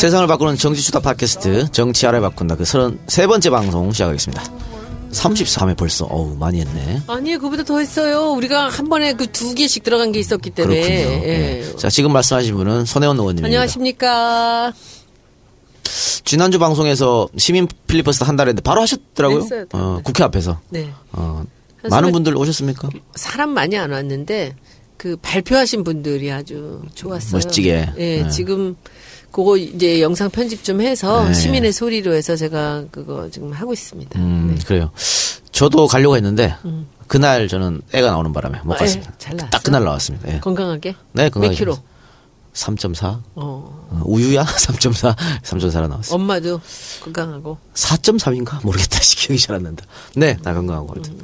세상을 바꾸는 정치수다 팟캐스트 정치 알아 바꾼다 그 33번째 방송 시작하겠습니다. 33회 벌써 어우 많이 했네. 아니 그보다 더 했어요. 우리가 한 번에 그 두 개씩 들어간 게 있었기 때문에. 그렇군요. 예. 예. 자 지금 말씀하신 분은 손혜원 의원님입니다. 안녕하십니까. 지난주 방송에서 시민 필리버스터 한달 했는데 바로 하셨더라고요. 했어요. 어, 국회 앞에서. 네. 어, 한 많은 분들 오셨습니까? 사람 많이 안 왔는데 그 발표하신 분들이 아주 좋았어요. 멋지게. 예, 네. 지금 그거 이제 영상 편집 좀 해서 네. 시민의 소리로 해서 제가 그거 지금 하고 있습니다. 음, 네. 그래요. 저도 가려고 했는데 그날 저는 애가 나오는 바람에 못 아, 갔습니다. 예, 잘 나왔어? 딱 그날 나왔습니다. 예. 건강하게? 네, 건강하게 몇 킬로? 3.4. 어. 어, 우유야? 3.4. 3.4라 나왔어요. 엄마도 건강하고. 4.3인가? 모르겠다. 기억이 잘 안 난다. 네, 나 건강하고. 하여튼.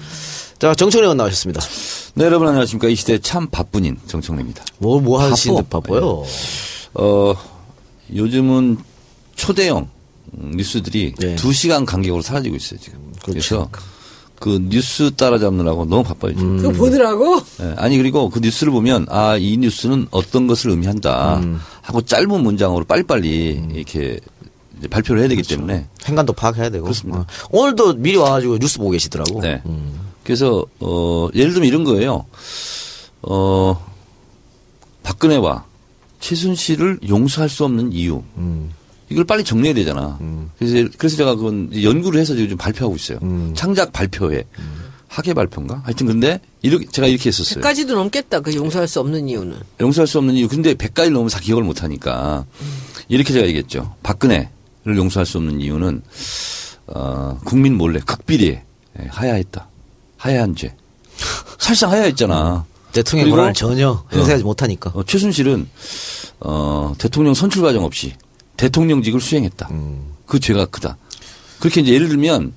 자, 정청래 의원 나오셨습니다. 네, 여러분 안녕하십니까. 이 시대 참 바쁜인 정청래입니다. 뭐, 뭐 하시는데 바빠. 바빠요? 어, 요즘은 초대형 뉴스들이 네. 두 시간 간격으로 사라지고 있어요, 지금. 그렇죠. 그래서그 뉴스 따라잡느라고 너무 바빠요, 지금. 그거 보느라고? 예, 아니, 그리고 그 뉴스를 보면, 아, 이 뉴스는 어떤 것을 의미한다. 음. 하고 짧은 문장으로 빨리빨리 이렇게 이제 발표를 해야 되기 그렇죠. 때문에. 행간도 파악해야 되고. 그렇습니다. 어. 오늘도 미리 와가지고 뉴스 보고 계시더라고. 네. 음. 그래서, 어, 예를 들면 이런 거예요. 어, 박근혜와 최순실을 용서할 수 없는 이유. 음. 이걸 빨리 정리해야 되잖아. 그래서, 그래서 제가 그건 연구를 해서 지금 발표하고 있어요. 음. 창작 발표회. 학예 발표인가? 하여튼 근데 이렇게, 제가 이렇게 했었어요. 100가지도 넘겠다. 그 용서할 수 없는 이유는. 용서할 수 없는 이유. 근데 100가지를 넘으면 다 기억을 못 하니까. 이렇게 제가 얘기했죠. 박근혜를 용서할 수 없는 이유는, 어, 국민 몰래 극비리에 예, 하야했다. 하야한 죄. 사실상 하야했잖아. 대통령 권한을 전혀 행사하지 못하니까. 어, 최순실은, 어, 대통령 선출 과정 없이 대통령직을 수행했다. 음. 그 죄가 크다. 그렇게 이제 예를 들면,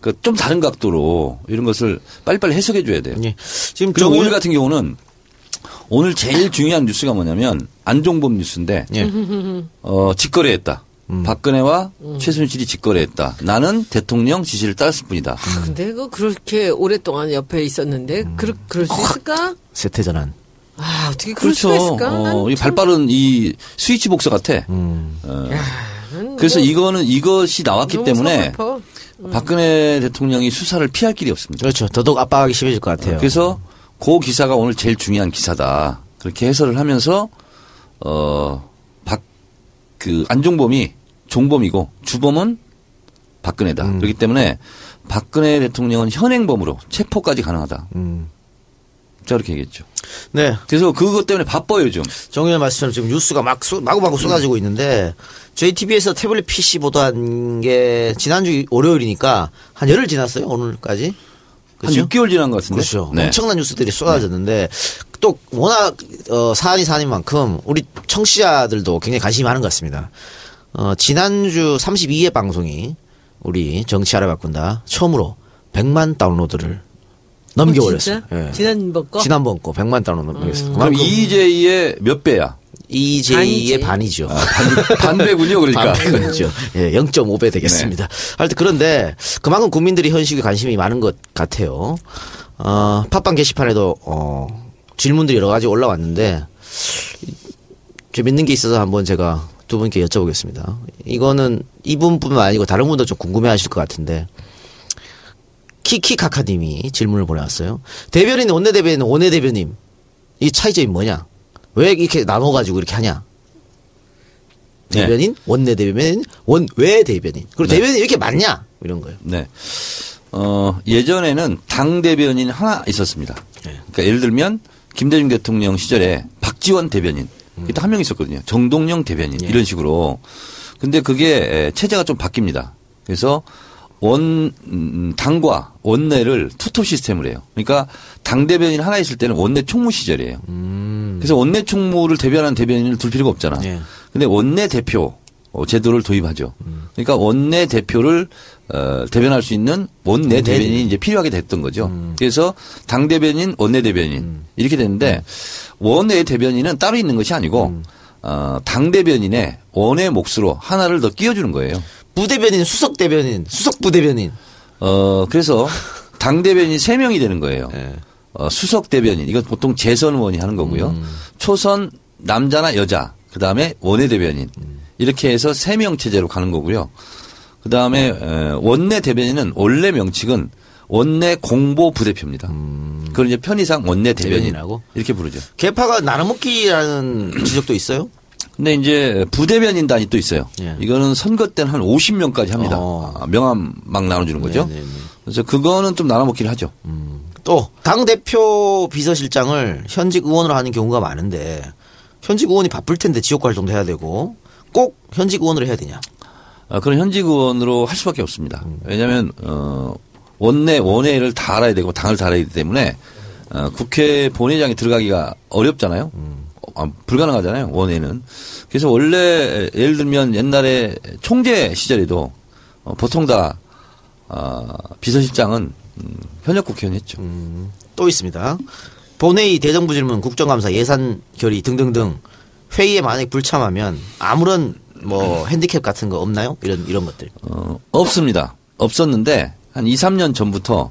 그좀 다른 각도로 이런 것을 빨리빨리 해석해 줘야 돼요. 예. 지금 그리고 오늘 같은 경우는 오늘 제일 중요한 뉴스가 뭐냐면 안종범 뉴스인데 예. 어, 직거래했다. 음. 박근혜와 최순실이 직거래했다. 나는 대통령 지시를 따랐을 뿐이다. 아, 근데 그 그렇게 오랫동안 옆에 있었는데 그럴, 그럴 수 있을까? 세태 전환. 아 어떻게 그럴 그렇죠. 수가 있을까? 어, 난이 참- 발빠른 이 스위치 복서 같아. 음. 난 그래서 뭐 이거는 이것이 나왔기 때문에 서글퍼. 박근혜 대통령이 수사를 피할 길이 없습니다. 그렇죠. 더더욱 압박하기 심해질 것 같아요. 그래서 그 기사가 오늘 제일 중요한 기사다. 그렇게 해설을 하면서 어 박 그 안종범이 종범이고 주범은 박근혜다. 음. 그렇기 때문에 박근혜 대통령은 현행범으로 체포까지 가능하다. 음. 그렇게 얘기했죠. 네. 그래서 그것 때문에 바빠요 요즘. 정의원 말씀처럼 지금 뉴스가 막 쏟- 마구마구 쏟아지고 있는데 저희 TV에서 태블릿 PC 보도한 게 지난주 월요일이니까 한 열흘 지났어요 오늘까지. 한 6개월 지난 것 같은데. 그렇죠. 네. 엄청난 뉴스들이 쏟아졌는데 또 워낙 어, 사안이 사안인 만큼 우리 청취자들도 굉장히 관심이 많은 것 같습니다. 어, 지난주 32회 방송이 우리 정치 알아바꾼다 처음으로 100만 다운로드를 넘겨버렸어요. 어? 예. 지난번 거? 지난번 거 100만 다운로드 넘겼어요. 그럼 EJ의 몇 배야? EJ의 반이지. 반이죠. 반, 반배군요, 그러니까. 반배군이죠. 예, 0.5배 되겠습니다. 하여튼 그런데 그만큼 국민들이 현실에 관심이 많은 것 같아요. 어, 팟빵 게시판에도 어, 질문들이 여러 가지 올라왔는데 좀 믿는 게 있어서 한번 제가 두 분께 여쭤보겠습니다. 이거는 이분뿐만 아니고 다른 분도 좀 궁금해하실 것 같은데 키키카카님이 질문을 보내왔어요. 대변인 원내 대변인 원내 대변인 이 차이점이 뭐냐? 왜 이렇게 나눠가지고 이렇게 하냐? 네. 대변인, 원내 대변인, 원외 대변인. 그리고 네. 대변인 이렇게 많냐? 이런 거예요. 네. 어, 예전에는 당 대변인 하나 있었습니다. 네. 그러니까 예를 들면 김대중 대통령 시절에 박지원 대변인 이때 한 명 있었거든요. 정동영 대변인 예. 이런 식으로. 근데 그게 에, 체제가 좀 바뀝니다. 그래서 원 음, 당과 원내를 투톱 시스템을 해요. 그러니까 당 대변인 하나 있을 때는 원내 총무 시절이에요. 그래서 원내 총무를 대변하는 대변인을 둘 필요가 없잖아. 음. 예. 근데 원내 대표 어, 제도를 도입하죠. 그러니까 원내 대표를 어, 대변할 수 있는 원내 대변인이 대변인. 이제 필요하게 됐던 거죠. 그래서 당 대변인, 원내 대변인 이렇게 됐는데 원내 대변인은 따로 있는 것이 아니고 어, 당 대변인의 원의 몫으로 하나를 더 끼워주는 거예요. 부대변인, 수석 대변인, 수석 부대변인. 어, 그래서 당 대변인이 세명이 되는 거예요. 예. 어, 수석 대변인 이건 보통 재선 의원이 하는 거고요. 초선 남자나 여자 그 다음에 원외 대변인 이렇게 해서 세 명 체제로 가는 거고요. 그 다음에 원내 대변인은 원래 명칭은 원내 공보 부대표입니다. 그걸 이제 편의상 원내 대변인 음. 대변인하고? 이렇게 부르죠. 개파가 나눠먹기라는 지적도 있어요? 근데 이제 부대변인단이 또 있어요. 예. 이거는 선거 때는 한 50명까지 합니다. 어. 아, 명함 막 나눠주는 거죠. 네네네. 그래서 그거는 좀 나눠먹기를 하죠. 또당 대표 비서실장을 현직 의원으로 하는 경우가 많은데 현직 의원이 바쁠 텐데 지역 활동도 해야 되고 꼭 현직 의원으로 해야 되냐? 아, 그런 현직 의원으로 할 수밖에 없습니다. 왜냐하면 어, 원내 원회를 다 알아야 되고 당을 다 알아야 되기 때문에 어, 국회 본회장에 들어가기가 어렵잖아요. 아, 불가능하잖아요. 원회는. 그래서 원래 예를 들면 옛날에 총재 시절에도 어, 보통 다 어, 비서실장은 음, 현역 국회의원이었죠. 또 있습니다. 본회의 대정부 질문, 국정감사, 예산 결의 등등등 회의에 만약 불참하면 아무런 뭐 핸디캡 같은 거 없나요? 이런 이런 것들. 어, 없습니다. 없었는데 한 2, 3년 전부터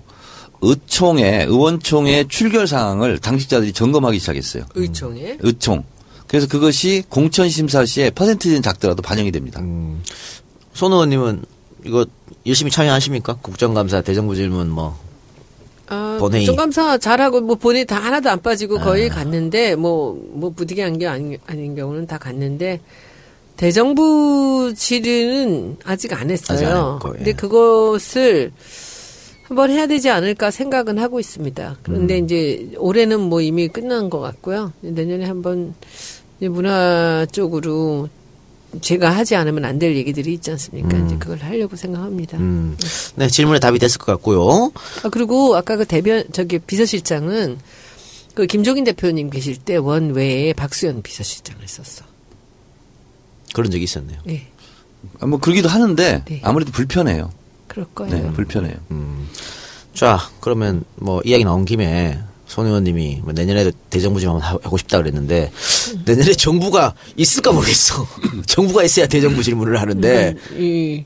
의총의 의원총의 출결 사항을 당직자들이 점검하기 시작했어요. 의총에 의총. 그래서 그것이 공천 심사 시에 퍼센티지는 작더라도 반영이 됩니다. 손 의원님은 이거 열심히 참여하십니까? 국정감사, 대정부 질문 뭐 아, 본회의. 국정감사 잘하고 뭐 본회의 다 하나도 안 빠지고 거의 아. 갔는데 뭐뭐 부득이 한 게 아닌, 아닌 경우는 다 갔는데 대정부 질의는 아직 안 아직 안 했어요. 했고, 예. 근데 그것을 한번 해야 되지 않을까 생각은 하고 있습니다. 그런데 음. 이제 올해는 뭐 이미 끝난 것 같고요. 내년에 한번 문화 쪽으로 제가 하지 않으면 안 될 얘기들이 있지 않습니까? 이제 그걸 하려고 생각합니다. 음. 네, 질문에 답이 됐을 것 같고요. 아, 그리고 아까 그 대변, 저기 비서실장은 그 김종인 대표님 계실 때 원외에 박수현 비서실장을 썼어. 그런 적이 있었네요. 예. 아, 뭐 그러기도 하는데 네. 아무래도 불편해요. 그럴 거예요. 네, 불편해요. 자, 그러면 뭐 이야기 나온 김에 손 의원님이 뭐 내년에도 대정부 좀 한번 하- 하고 싶다 그랬는데 내년에 정부가 있을까 모르겠어. 정부가 있어야 대정부 질문을 하는데 이,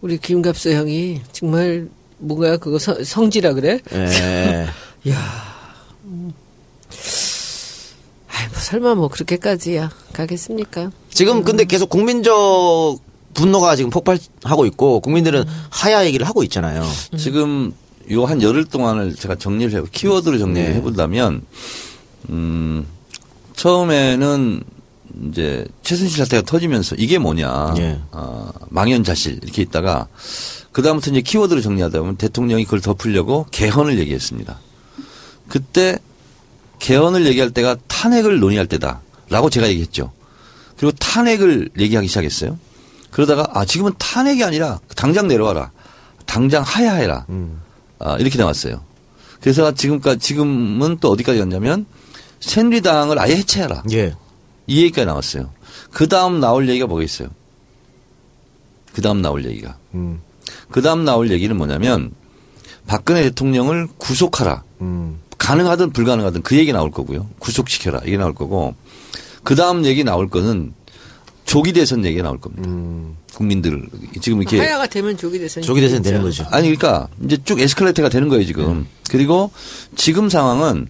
우리 김갑수 형이 정말 뭔가 그거 성, 성지라 그래? 예. 야 설마 뭐 그렇게까지 야 가겠습니까? 지금 근데 계속 국민적 분노가 지금 폭발하고 있고 국민들은 하야 얘기를 하고 있잖아요. 지금 요 한 열흘 동안을 제가 정리를 해 키워드로 정리를 네. 해본다면 음 처음에는 이제 최순실 사태가 터지면서 이게 뭐냐 예. 어, 망연자실 이렇게 있다가 그 다음부터 이제 키워드로 정리하다 보면 대통령이 그걸 덮으려고 개헌을 얘기했습니다. 그때 개헌을 얘기할 때가 탄핵을 논의할 때다라고 제가 얘기했죠. 그리고 탄핵을 얘기하기 시작했어요. 그러다가 아 지금은 탄핵이 아니라 당장 내려와라. 당장 하야해라. 아, 이렇게 나왔어요. 그래서 지금까지 지금은 또 어디까지 갔냐면 새누리당을 아예 해체하라. 예. 이 얘기가 나왔어요. 그 다음 나올 얘기가 뭐가 있어요? 그 다음 나올 얘기가. 음. 그 다음 나올 얘기는 뭐냐면 박근혜 대통령을 구속하라. 음. 가능하든 불가능하든 그 얘기 나올 거고요. 구속시켜라. 이게 나올 거고. 그 다음 얘기 나올 거는 조기 대선 얘기가 나올 겁니다. 음. 국민들 지금 이렇게 하야가 되면 조기 대선 조기 대선 되는 거죠. 아니 그러니까 이제 쭉 에스컬레이터가 되는 거예요 지금. 그리고 지금 상황은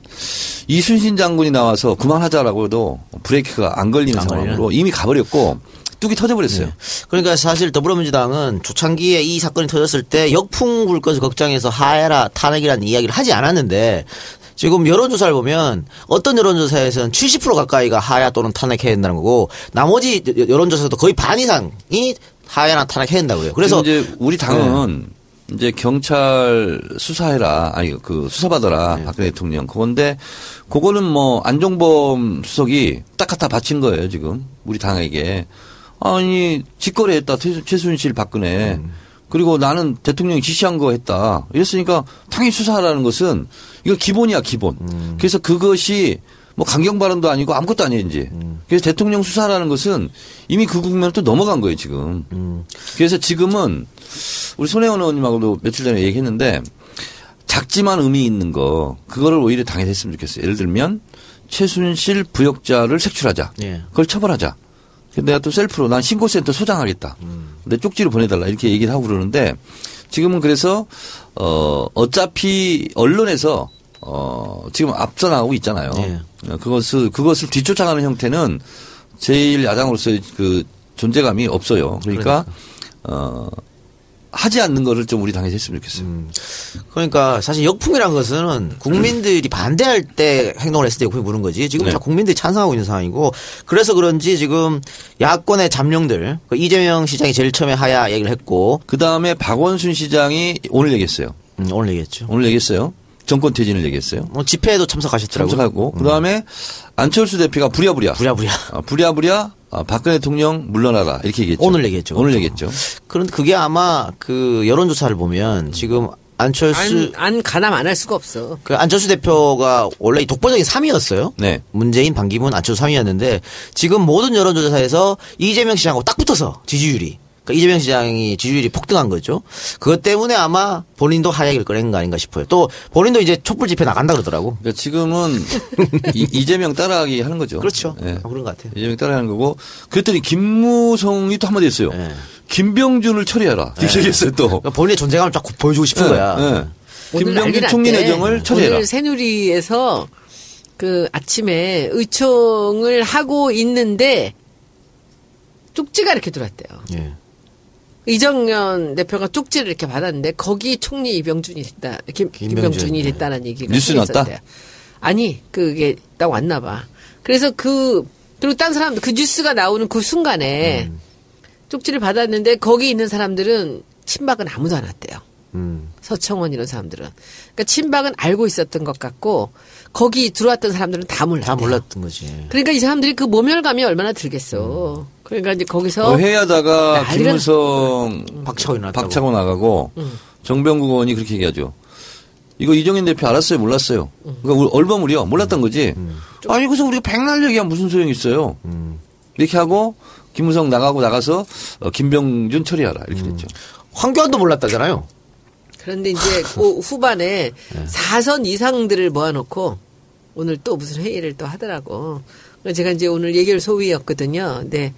이순신 장군이 나와서 그만하자라고 해도 브레이크가 안 걸리는 안 걸리는? 상황으로 이미 가버렸고 뚝이 터져버렸어요. 그러니까 사실 더불어민주당은 초창기에 이 사건이 터졌을 때 역풍 불 것을 걱정해서 하야라 탄핵이라는 이야기를 하지 않았는데 지금 여론조사를 보면 어떤 여론조사에서는 70% 가까이가 하야 또는 탄핵해야 된다는 거고 나머지 여- 여론조사도 거의 반 이상이 하야나 탄핵해야 된다고요. 그래서 이제 우리 당은 이제 경찰 수사해라 아니 그 수사받아라 네. 박근혜 대통령 그건데 그거는 뭐 안종범 수석이 딱 갖다 바친 거예요 지금 우리 당에게 아니 직거래했다 최- 최순실 박근혜 음. 그리고 나는 대통령이 지시한 거 했다 이랬으니까 당연히 수사하라는 것은 이거 기본이야 기본 음. 그래서 그것이 뭐 강경 발언도 아니고 아무것도 아니에요 이제 음. 그래서 대통령 수사라는 것은 이미 그 국면을 또 넘어간 거예요 지금 음. 그래서 지금은 우리 손혜원 의원님하고도 며칠 전에 얘기했는데 작지만 의미 있는 거 그거를 오히려 당에 했으면 좋겠어요. 예를 들면 최순실 부역자를 색출하자. 예. 그걸 처벌하자. 근데 내가 또 셀프로 난 신고센터 소장하겠다. 내 쪽지를 보내달라 이렇게 얘기를 하고 그러는데 지금은 그래서 어 어차피 언론에서 어 지금 앞서 나가고 있잖아요. 예. 어, 그것을 그것을 뒤쫓아가는 형태는 제일 야당으로서의 그 존재감이 없어요. 그러니까 어 하지 않는 거를 좀 우리 당에서 했으면 좋겠어요. 그러니까 사실 역풍이란 것은 국민들이 반대할 때 행동을 했을 때 역풍이 부는 거지. 지금 네. 다 국민들이 찬성하고 있는 상황이고 그래서 그런지 지금 야권의 잠룡들 그 이재명 시장이 제일 처음에 하야 얘기를 했고 그 다음에 박원순 시장이 오늘 얘기했어요. 음, 오늘 얘기했죠. 오늘 얘기했어요. 정권 퇴진을 얘기했어요. 뭐 집회에도 참석하셨더라고요. 참석하고 그 다음에 안철수 대표가 부랴부랴 부랴부랴. 아, 부랴부랴 아, 박근혜 대통령 물러나라 이렇게 얘기했죠. 오늘 얘기했죠. 오늘 얘기했죠. 그런데 그게 아마 그 여론조사를 보면 지금 안철수 안, 안 가담 안 할 수가 없어. 그 안철수 대표가 원래 이 독보적인 3위였어요. 네. 문재인, 반기문, 안철수 3위였는데 지금 모든 여론조사에서 이재명 시장하고 딱 붙어서 지지율이. 그러니까 이재명 시장이 지지율이 폭등한 거죠. 그것 때문에 아마 본인도 하야기를 꺼낸 거 아닌가 싶어요. 또 본인도 이제 촛불 집회 나간다 그러더라고. 그러니까 지금은 이, 이재명 따라하기 하는 거죠. 그렇죠. 예. 아, 그런 것 같아요. 이재명 따라하는 거고 그랬더니 김무성이 또 한마디 했어요. 예. 김병준을 처리해라. 이렇게 얘기했어요 또. 그러니까 본인의 존재감을 쫙 보여주고 싶은 예, 거야. 예. 김병준 총리. 내정을 처리해라. 오늘 새누리에서 그 아침에 의총을 하고 있는데 쪽지가 이렇게 들어왔대요. 예. 이정현 대표가 쪽지를 이렇게 받았는데 거기 총리 이병준이 됐다. 김, 김병준. 김병준이 됐다는 얘기가 뉴스. 났다? 아니 그게 딱 왔나 봐. 그래서 그 그리고 딴 사람 그 뉴스가 나오는 그 순간에 음. 쪽지를 받았는데 거기 있는 사람들은 친박은 아무도 안 왔대요. 음. 서청원 이런 사람들은. 그러니까 친박은 알고 있었던 것 같고 거기 들어왔던 사람들은 다 몰랐대요. 다 몰랐던 거지. 그러니까 이 사람들이 그 모멸감이 얼마나 들겠어. 그러니까 이제 거기서 어, 회의하다가 난리가 김무성 박차고. 박차고 나가고 정병국 의원이 그렇게 얘기하죠. 이거 이정현 대표 알았어요, 몰랐어요. 그러니까 우리 얼버무려 몰랐던 거지. 아니 그래서 우리가 백날 얘기하면 무슨 소용이 있어요. 이렇게 하고 김무성 나가고 나가서 어, 김병준 처리하라 이렇게 됐죠. 황교안도 몰랐다잖아요. 그런데 이제 그 후반에 사선 이상들을 모아놓고 오늘 또 무슨 회의를 또 하더라고. 제가 이제 오늘 예결 소위였거든요. 근데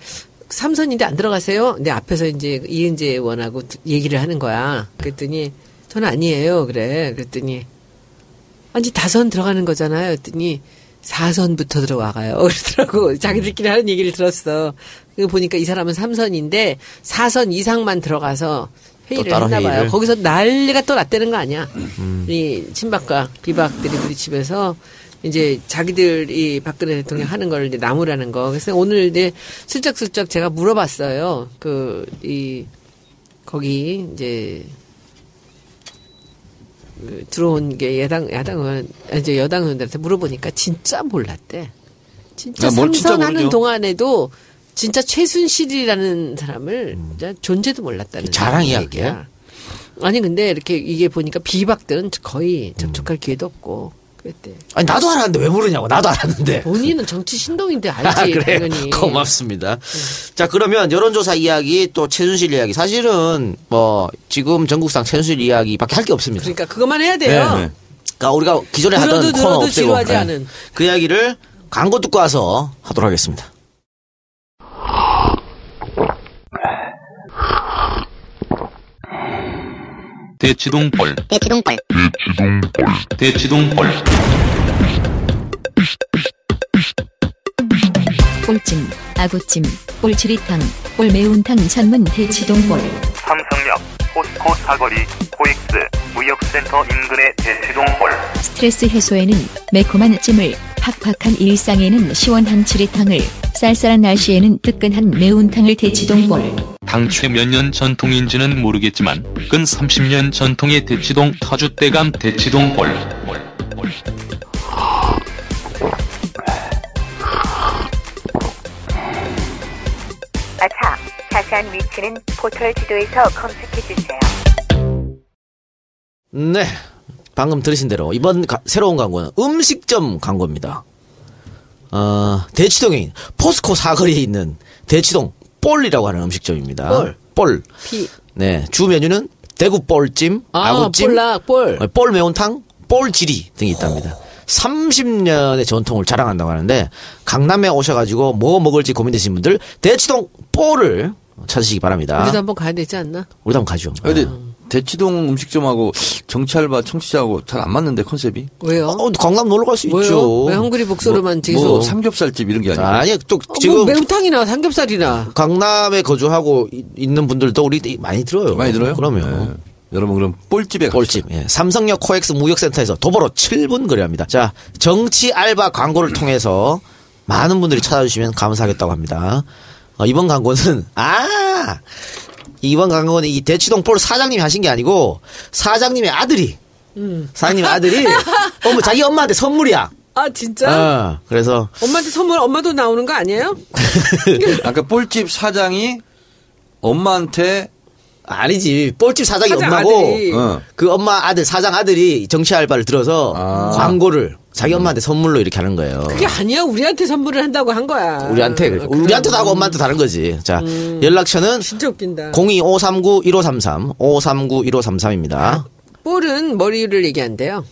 삼선인데 안 들어가세요? 근데 앞에서 이제 이은재 의원하고 얘기를 하는 거야. 그랬더니 저는 아니에요. 그래. 그랬더니 아니 다선 들어가는 거잖아요. 그랬더니 사선부터 들어와가요. 그러더라고. 자기들끼리 하는 얘기를 들었어. 보니까 이 사람은 삼선인데 사선 이상만 들어가서 회의를 했나 봐요. 회의를? 거기서 난리가 또 났다는 거 아니야. 이 친박과 비박들이 부딪히면서 이제 자기들이 박근혜 대통령 하는 걸 이제 나무라는 거. 그래서 오늘 이제 슬쩍슬쩍 제가 물어봤어요. 그, 이, 거기 이제 그 들어온 게 야당, 야당 의원, 아, 이제 여당 의원들한테 물어보니까 진짜 몰랐대. 진짜 야, 삼선하는 모르죠. 동안에도 진짜 최순실이라는 사람을 진짜 존재도 몰랐다는 자랑 얘기야. 이야기야? 아니 근데 이렇게 이게 보니까 비박들은 거의 접촉할 기회도 없고 그랬대. 아니 나도 알았는데 왜 모르냐고. 나도 알았는데. 본인은 정치 신동인데 아, 알지 그래요? 당연히. 고맙습니다. 자, 그러면 여론조사 이야기 또 최순실 이야기. 사실은 뭐 지금 전국상 최순실 이야기밖에 할 게 없습니다. 그러니까 그것만 해야 돼요. 네. 그러니까 우리가 기존에 하던 들어도 코너 들어도 없애고 네. 않은. 그 이야기를 광고 듣고 와서 하도록 하겠습니다. 대치동볼 대치동벌. 대치동볼 꿀찜, 아구찜, 꿀치리탕, 꿀매운탕 전문 대치동벌. 삼성역, 포스코 사거리, 코익스, 무역센터 인근의 대치동홀. 스트레스 해소에는 매콤한 찜을 팍팍한 일상에는 시원한 치리탕을 쌀쌀한 날씨에는 뜨끈한 매운탕을 대치동벌 당최 몇 년 전통인지는 모르겠지만 근 30년 전통의 대치동 터줏대감 대치동볼 아차, 자세한 위치는 포털 지도에서 검색해주세요. 네. 방금 들으신 대로 이번 가- 새로운 광고는 음식점 광고입니다. 어, 대치동에 포스코 사거리에 있는 대치동 볼이라고 하는 음식점입니다. 볼. 볼. 피. 네. 주 메뉴는 대구 볼찜, 아, 아구찜, 볼락, 볼. 어, 볼 매운탕, 볼 지리 등이 있답니다. 30년의 전통을 자랑한다고 하는데 강남에 오셔가지고 뭐 먹을지 고민되신 분들 대치동 볼을 찾으시기 바랍니다. 우리도 한번 가야 되지 않나? 우리도 한번 가죠. 근데 대치동 음식점하고 정치알바 청취자하고 잘 안 맞는데 컨셉이? 왜요? 어, 강남 놀러 갈 수? 있죠. 왜 헝그리 복소로만 계속? 뭐 삼겹살집 이런 게 아니고. 아니 또 어, 지금 뭐 매운탕이나 삼겹살이나. 강남에 거주하고 이- 있는 분들도 우리 많이 들어요. 많이 들어요? 그러면. 네. 여러분 그럼 볼집에 갑시다. 꼴집. 예. 삼성역 코엑스 무역센터에서 도보로 7분 거리합니다. 자, 정치 알바 광고를 통해서 많은 분들이 찾아주시면 감사하겠다고 합니다. 어, 이번 광고는 아 이번 광고는 이 대치동 볼 사장님이 하신 게 아니고 사장님의 아들이 사장님의 아들이 어머 자기 엄마한테 선물이야. 아 진짜? 어, 그래서 엄마한테 선물 엄마도 나오는 거 아니에요? 아까 볼집 사장이 엄마한테 아니지 볼집 사장이 사장 엄마고 아들이. 어. 그 엄마 아들 사장 아들이 정치 알바를 들어서 아. 광고를 자기 엄마한테 선물로 이렇게 하는 거예요. 그게 아니야. 우리한테 선물을 한다고 한 거야. 우리한테 아, 우리한테도 하고 그럼. 엄마한테 다른 거지. 자 연락처는 진짜 웃긴다. 02539-1533 539-1533입니다. 볼은 머리를 얘기한대요.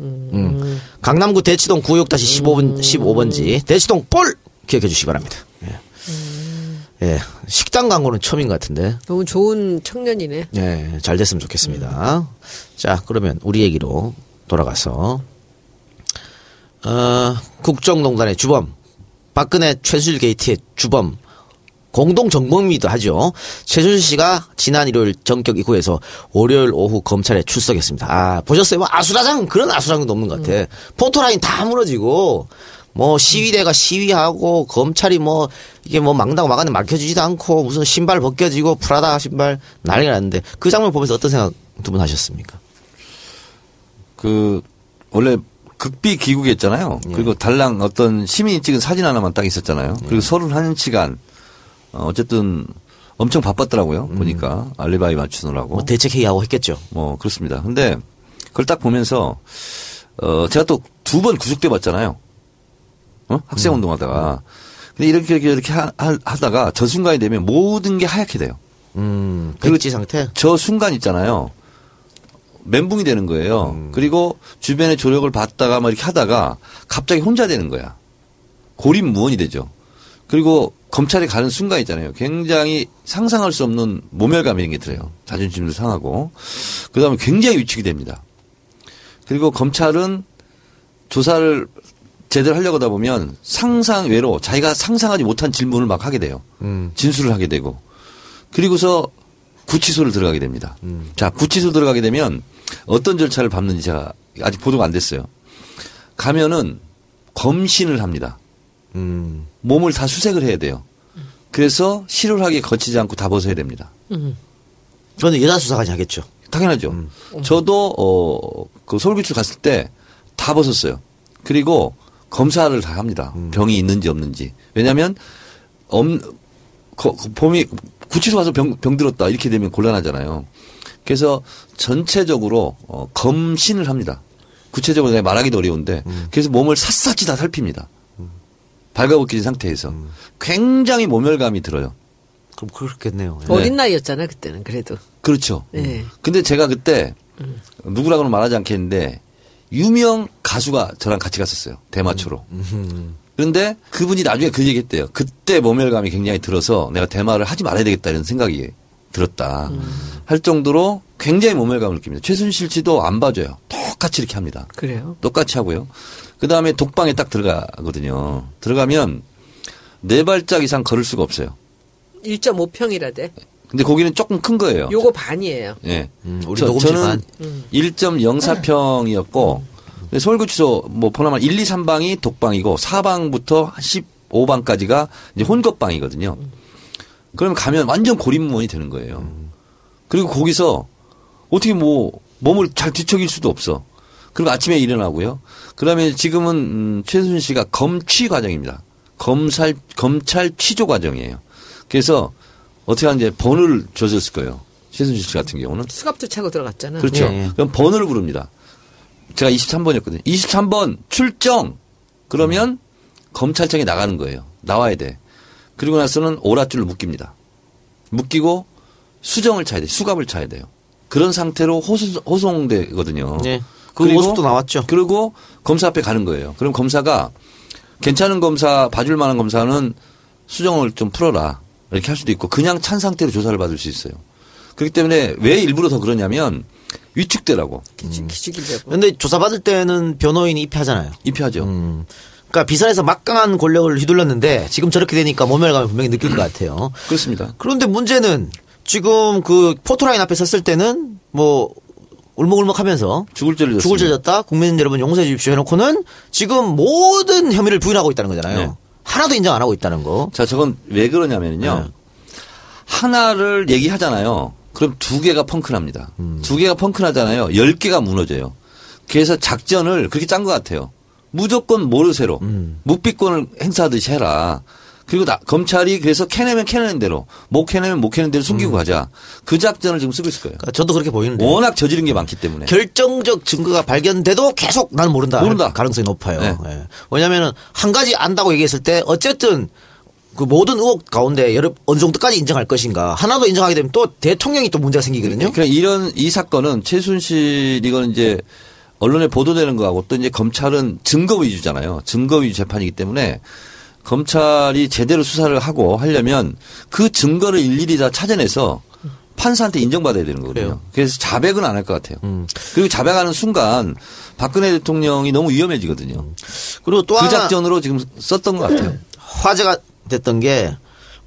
음. 강남구 대치동 구역 다시 15번 15번지 대치동 볼 기억해 주시기 바랍니다. 예. 예. 식당 광고는 처음인 것 같은데. 너무 좋은 청년이네. 예, 잘 됐으면 좋겠습니다. 자, 그러면 우리 얘기로 돌아가서, 어, 국정농단의 주범, 박근혜 최순실 게이트의 주범, 공동 정범이기도 하죠. 최순실 씨가 지난 일요일 전격 이후에서 월요일 오후 검찰에 출석했습니다. 아, 보셨어요? 뭐 아수라장, 그런 아수라장도 없는 것 같아. 포토라인 다 무너지고, 뭐 시위대가 시위하고, 검찰이 뭐, 이게 뭐 막다고 막았는데 막혀주지도 않고, 무슨 신발 벗겨지고, 프라다 신발 난리가 났는데, 그 장면 보면서 어떤 생각 두 분 하셨습니까? 그 원래 극비 기국이었잖아요. 예. 그리고 달랑 어떤 시민이 찍은 사진 하나만 딱 있었잖아요. 예. 그리고 서른 한 시간 어, 어쨌든 엄청 바빴더라고요. 보니까 알리바이 맞추느라고. 음. 뭐 대책회의하고 했겠죠. 뭐 그렇습니다. 근데 그걸 딱 보면서 어 제가 또 두 번 구속돼 봤잖아요. 어? 학생 음. 운동하다가. 근데 이렇게 이렇게 이렇게 하, 다가 저 순간이 되면 모든 게 하얗게 돼요. 음, 백지 상태? 저 순간 있잖아요. 멘붕이 되는 거예요. 음. 그리고 주변의 조력을 받다가 막 이렇게 하다가 갑자기 혼자 되는 거야. 고립무원이 되죠. 그리고 검찰에 가는 순간 있잖아요. 굉장히 상상할 수 없는 모멸감 이런 게 들어요. 자존심도 상하고. 그 다음에 굉장히 위축이 됩니다. 그리고 검찰은 조사를 제대로 하려고 하다 보면 상상 외로 자기가 상상하지 못한 질문을 막 하게 돼요. 음. 진술을 하게 되고. 그리고서 구치소를 들어가게 됩니다. 자, 구치소 들어가게 되면 어떤 절차를 밟는지 제가 아직 보도가 안 됐어요. 가면은 검신을 합니다. 음. 몸을 다 수색을 해야 돼요. 그래서 실효하게 거치지 않고 다 벗어야 됩니다. 그런데 여자 수사관이 하겠죠. 당연하죠. 저도 어, 그 서울구치소 갔을 때 다 벗었어요. 그리고 검사를 다 합니다. 병이 있는지 없는지. 왜냐하면 엄 거, 거- 봄이 구치소 가서 병, 병 들었다 이렇게 되면 곤란하잖아요. 그래서 전체적으로 어, 검신을 합니다. 구체적으로 내가 말하기도 어려운데 그래서 몸을 샅샅이 다 살핍니다. 발가벗긴 상태에서 굉장히 모멸감이 들어요. 그럼 그렇겠네요. 예. 어린 나이였잖아 그때는 그래도. 그렇죠. 네. 근데 제가 그때 누구라고는 말하지 않겠는데 유명 가수가 저랑 같이 갔었어요. 대마초로. 그런데 그분이 나중에 그 얘기 했대요. 그때 모멸감이 굉장히 들어서 내가 대마를 하지 말아야 되겠다 이런 생각이 들었다. 할 정도로 굉장히 모멸감을 느낍니다. 최순실 씨도 안 봐줘요. 똑같이 이렇게 합니다. 그래요. 똑같이 하고요. 그 다음에 독방에 딱 들어가거든요. 들어가면 네 발짝 이상 걸을 수가 없어요. 1.5평이라대. 근데 거기는 조금 큰 거예요. 요거 반이에요. 예. 음, 우리 저, 녹음실 저는 반. 1.04평이었고 서울구치소 뭐 포함한 1, 2, 3방이 독방이고 4방부터 15방까지가 이제 혼것방이거든요. 그러면 가면 완전 고립무원이 되는 거예요. 그리고 거기서 어떻게 뭐 몸을 잘 뒤척일 수도 없어. 그리고 아침에 일어나고요. 그다음에 지금은 음, 최순실 씨가 검취 과정입니다. 검찰 검찰 취조 과정이에요. 그래서 어떻게 하는지 번호를 줘줬을 거예요. 최순실 씨 같은 경우는 수갑도 차고 들어갔잖아. 그렇죠. 예, 예. 그럼 번호를 부릅니다. 제가 23번이었거든요. 23번 출정. 그러면 검찰청에 나가는 거예요. 나와야 돼. 그리고 나서는 오랏줄을 묶입니다. 묶이고 수정을 차야 돼. 수갑을 차야 돼요. 그런 상태로 호소, 호송되거든요. 예. 그 모습도 나왔죠. 그리고 검사 앞에 가는 거예요. 그럼 검사가 괜찮은 검사, 봐줄 만한 검사는 수정을 좀 풀어라. 이렇게 할 수도 있고 그냥 찬 상태로 조사를 받을 수 있어요. 그렇기 때문에 왜 일부러 더 그러냐면 위축되라고 기죽, 기죽이려고. 근데 조사받을 때는 변호인이 입회하잖아요. 입혀하죠. 음. 그러니까 비선에서 막강한 권력을 휘둘렀는데 지금 저렇게 되니까 모멸감을 분명히 느낄 것 같아요. 그렇습니다. 그런데 문제는 지금 그 포토라인 앞에 섰을 때는 뭐 울먹울먹하면서 죽을 죄를 죽을. 죄졌다 국민 여러분 용서해 주십시오 해놓고는 지금 모든 혐의를 부인하고 있다는 거잖아요. 네. 하나도 인정 안 하고 있다는 거. 자, 저건 왜 그러냐면요. 네. 하나를 얘기하잖아요. 그럼 두 개가 펑크납니다. 두 개가 펑크나잖아요. 열 개가 무너져요. 그래서 작전을 그렇게 짠 것 같아요. 무조건 모르쇠로 묵비권을 행사하듯이 해라. 그리고 나- 검찰이 그래서 캐내면 캐내는 대로 못 캐내면 못 캐내는 대로 숨기고 가자. 그 작전을 지금 쓰고 있을 거예요. 그러니까 저도 그렇게 보이는데 워낙 저지른 게 많기 때문에. 결정적 증거가 발견돼도 계속 나는 모른다. 모른다. 할 가능성이 높아요. 네. 예. 왜냐하면 한 가지 안다고 얘기했을 때 어쨌든 그 모든 의혹 가운데 여러 어느 정도까지 인정할 것인가 하나도 인정하게 되면 또 대통령이 또 문제가 생기거든요. 그러니까 이런 이 사건은 최순실 이거는 이제 언론에 보도되는 거하고 또 이제 검찰은 증거 위주잖아요. 증거 위주 재판이기 때문에 검찰이 제대로 수사를 하고 하려면 그 증거를 일일이 다 찾아내서 판사한테 인정받아야 되는 거거든요. 그래요. 그래서 자백은 안 할 것 같아요. 그리고 자백하는 순간 박근혜 대통령이 너무 위험해지거든요. 그리고 또 그 작전으로 지금 썼던 것 같아요. 화제가 됐던 게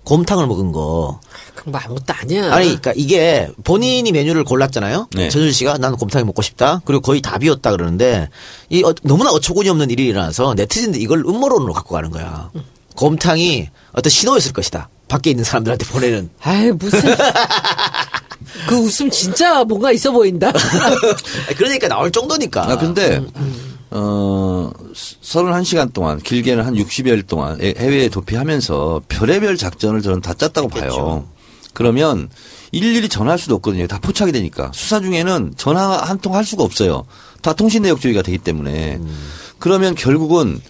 곰탕을 먹은 거. 그건 뭐 아무것도 아니야. 아니, 그러니까 이게 본인이 메뉴를 골랐잖아요. 네. 전준 씨가 나는 곰탕이 먹고 싶다. 그리고 거의 다 비웠다 그러는데 이 어- 너무나 어처구니 없는 일이 일어나서 네티즌들이 이걸 음모론으로 갖고 가는 거야. 곰탕이 어떤 신호였을 것이다. 밖에 있는 사람들한테 보내는. 아이 무슨 그 웃음 진짜 뭔가 있어 보인다. 그러니까 나올 정도니까. 아, 근데, 어, 31시간 동안, 길게는 한 60여일 동안 해- 해외에 도피하면서 별의별 작전을 저는 다 짰다고 봐요. 그러면 일일이 전화할 수도 없거든요. 다 포착이 되니까. 수사 중에는 전화 한 통 할 수가 없어요. 다 통신 내역조회가 되기 때문에. 그러면 결국은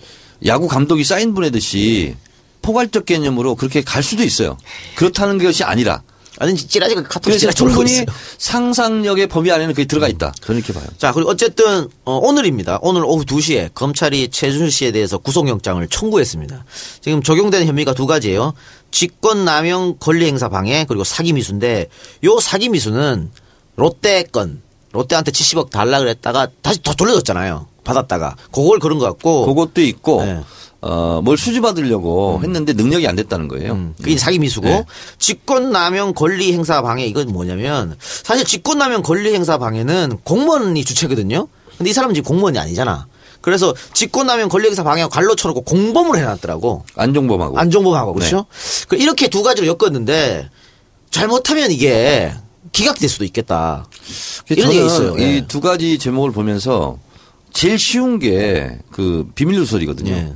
야구 감독이 사인 보내듯이 포괄적 개념으로 그렇게 갈 수도 있어요. 그렇다는 것이 아니라. 아니 찌라지 카톡 그래서 충분히. 상상력의 범위 안에는 그게 들어가 있다. 저는 이렇게 봐요. 자, 그리고 어쨌든 어, 오늘입니다. 오늘 오후 2시에 검찰이 최준실 씨에 대해서 구속영장을 청구했습니다. 지금 적용되는 혐의가 두 가지예요. 직권남용 권리행사 방해 그리고 사기미수인데 요 사기미수는 롯데 건 롯데한테 70억 달라 그랬다가 다시 더 돌려줬잖아요. 받았다가 그걸 그런 것 같고 그것도 있고 네. 어, 뭘 수주받으려고 했는데 능력이 안 됐다는 거예요. 음, 그게 사기 미수고 네. 직권남용 권리 행사 방해 이건 뭐냐면 사실 직권남용 권리 행사 방해는 공무원이 주체거든요. 근데 이 사람은 지금 공무원이 아니잖아. 그래서 직권남용 권리행사 방해가 관로 쳐놓고 공범을 해놨더라고. 안종범하고. 안종범하고 네. 그렇죠. 그 이렇게 두 가지로 엮었는데 잘못하면 이게 기각될 수도 있겠다. 이런 얘기 있어요. 예. 이두 가지 제목을 보면서 제일 쉬운 게 그 비밀 누설이거든요. 예.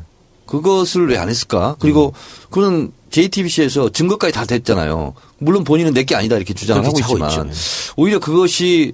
그것을 왜 안 했을까? 그리고 그는 JTBC에서 증거까지 다 됐잖아요. 물론 본인은 내 게 아니다 이렇게 주장을 하고 있지만 있죠. 오히려 그것이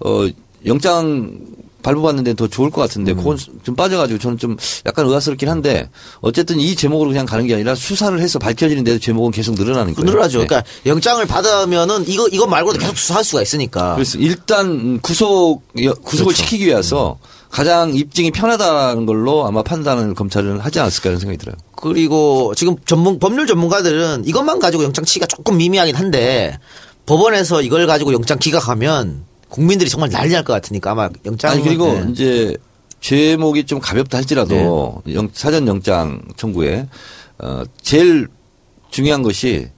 어 영장 발부받는데 더 좋을 것 같은데 음. 그건 좀 빠져가지고 저는 좀 약간 의아스럽긴 한데 어쨌든 이 제목으로 그냥 가는 게 아니라 수사를 해서 밝혀지는데도 제목은 계속 늘어나는 거예요. 늘어나죠. 네. 그러니까 영장을 받으면은 이거 이거 말고도 계속 수사할 수가 있으니까. 그래서 일단 구속 구속을 그렇죠. 시키기 위해서 가장 입증이 편하다는 걸로 아마 판단을 검찰은 하지 않았을까 이런 생각이 들어요. 그리고 지금 전문 법률 전문가들은 이것만 가지고 영장 치기가 조금 미미하긴 한데 법원에서 이걸 가지고 영장 기각하면 국민들이 정말 난리 날 것 같으니까 아마 영장 아니 그리고 네. 이제 제목이 좀 가볍다 할지라도 영- 사전 영장 청구에 어 제일 중요한 것이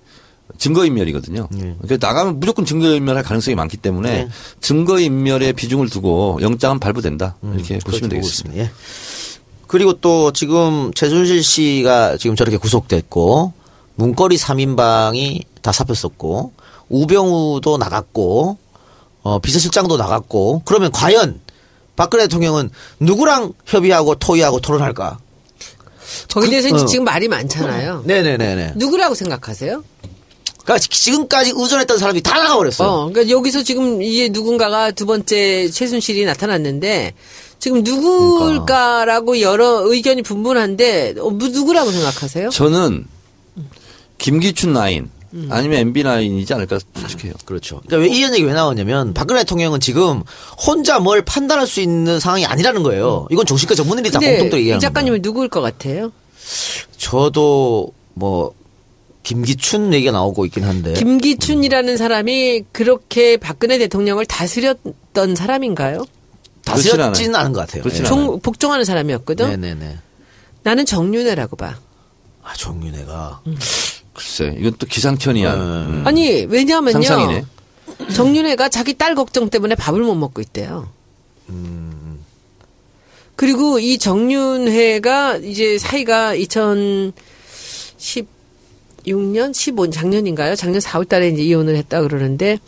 증거인멸이거든요. 그러니까 나가면 무조건 증거인멸할 가능성이 많기 때문에 네. 증거인멸에 비중을 두고 영장은 발부된다 이렇게 보시면 되겠습니다. 예. 그리고 또 지금 최순실 씨가 지금 저렇게 구속됐고 문거리 3인방이 다 잡혔었고 우병우도 나갔고 어, 비서실장도 나갔고 그러면 과연 박근혜 대통령은 누구랑 협의하고 토의하고 토론할까? 거기에 대해서 이제 어. 지금 말이 많잖아요. 네네네네. 누구라고 생각하세요? 그러니까 지- 지금까지 의존했던 사람이 다 나가버렸어요. 어, 그러니까 여기서 지금 이제 누군가가 두 번째 최순실이 나타났는데 지금 누굴까라고 여러 의견이 분분한데 어, 무- 누구라고 생각하세요? 저는 김기춘 라인 아니면 MB 라인이지 않을까 추측해요. 그렇죠. 그러니까 왜 이런 얘기 왜 나오냐면 박근혜 대통령은 지금 혼자 뭘 판단할 수 있는 상황이 아니라는 거예요. 이건 정신과 전문의들이 다 공통적으로 이 얘기하는 거예요. 작가님은 누구일 것 같아요? 저도 뭐 김기춘 얘기가 나오고 있긴 한데. 김기춘이라는 사람이 그렇게 박근혜 대통령을 다스렸던 사람인가요? 다스렸지는 않은 것 같아요. 종, 복종하는 사람이었거든. 네네네. 나는 정윤회라고 봐. 아, 정윤회가. 글쎄, 이건 또 기상천이한. 음. 아니 왜냐하면요. 상상이네. 정윤회가 자기 딸 걱정 때문에 밥을 못 먹고 있대요. 그리고 이 정윤회가 이제 사이가 2016년, 15년 작년인가요? 작년 4월 달에 이제 이혼을 했다 그러는데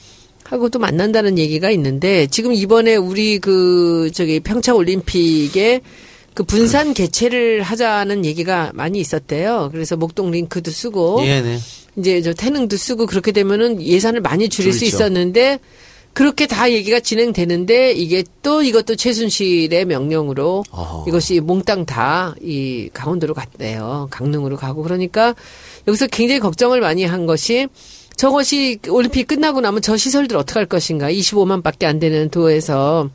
하고 또 만난다는 얘기가 있는데 지금 이번에 우리 그 저기 평창 올림픽에 그 분산 개최를 하자는 얘기가 많이 있었대요. 그래서 목동 링크도 쓰고 네네. 이제 저 태능도 쓰고 그렇게 되면은 예산을 많이 줄일 수 줄이죠. 있었는데 그렇게 다 얘기가 진행되는데 이게 또 이것도 최순실의 명령으로 어허. 이것이 몽땅 다 이 강원도로 갔대요. 강릉으로 가고 그러니까 여기서 굉장히 걱정을 많이 한 것이 저것이 올림픽 끝나고 나면 저 시설들 어떻게 할 것인가. 25만 밖에 안 되는 도에서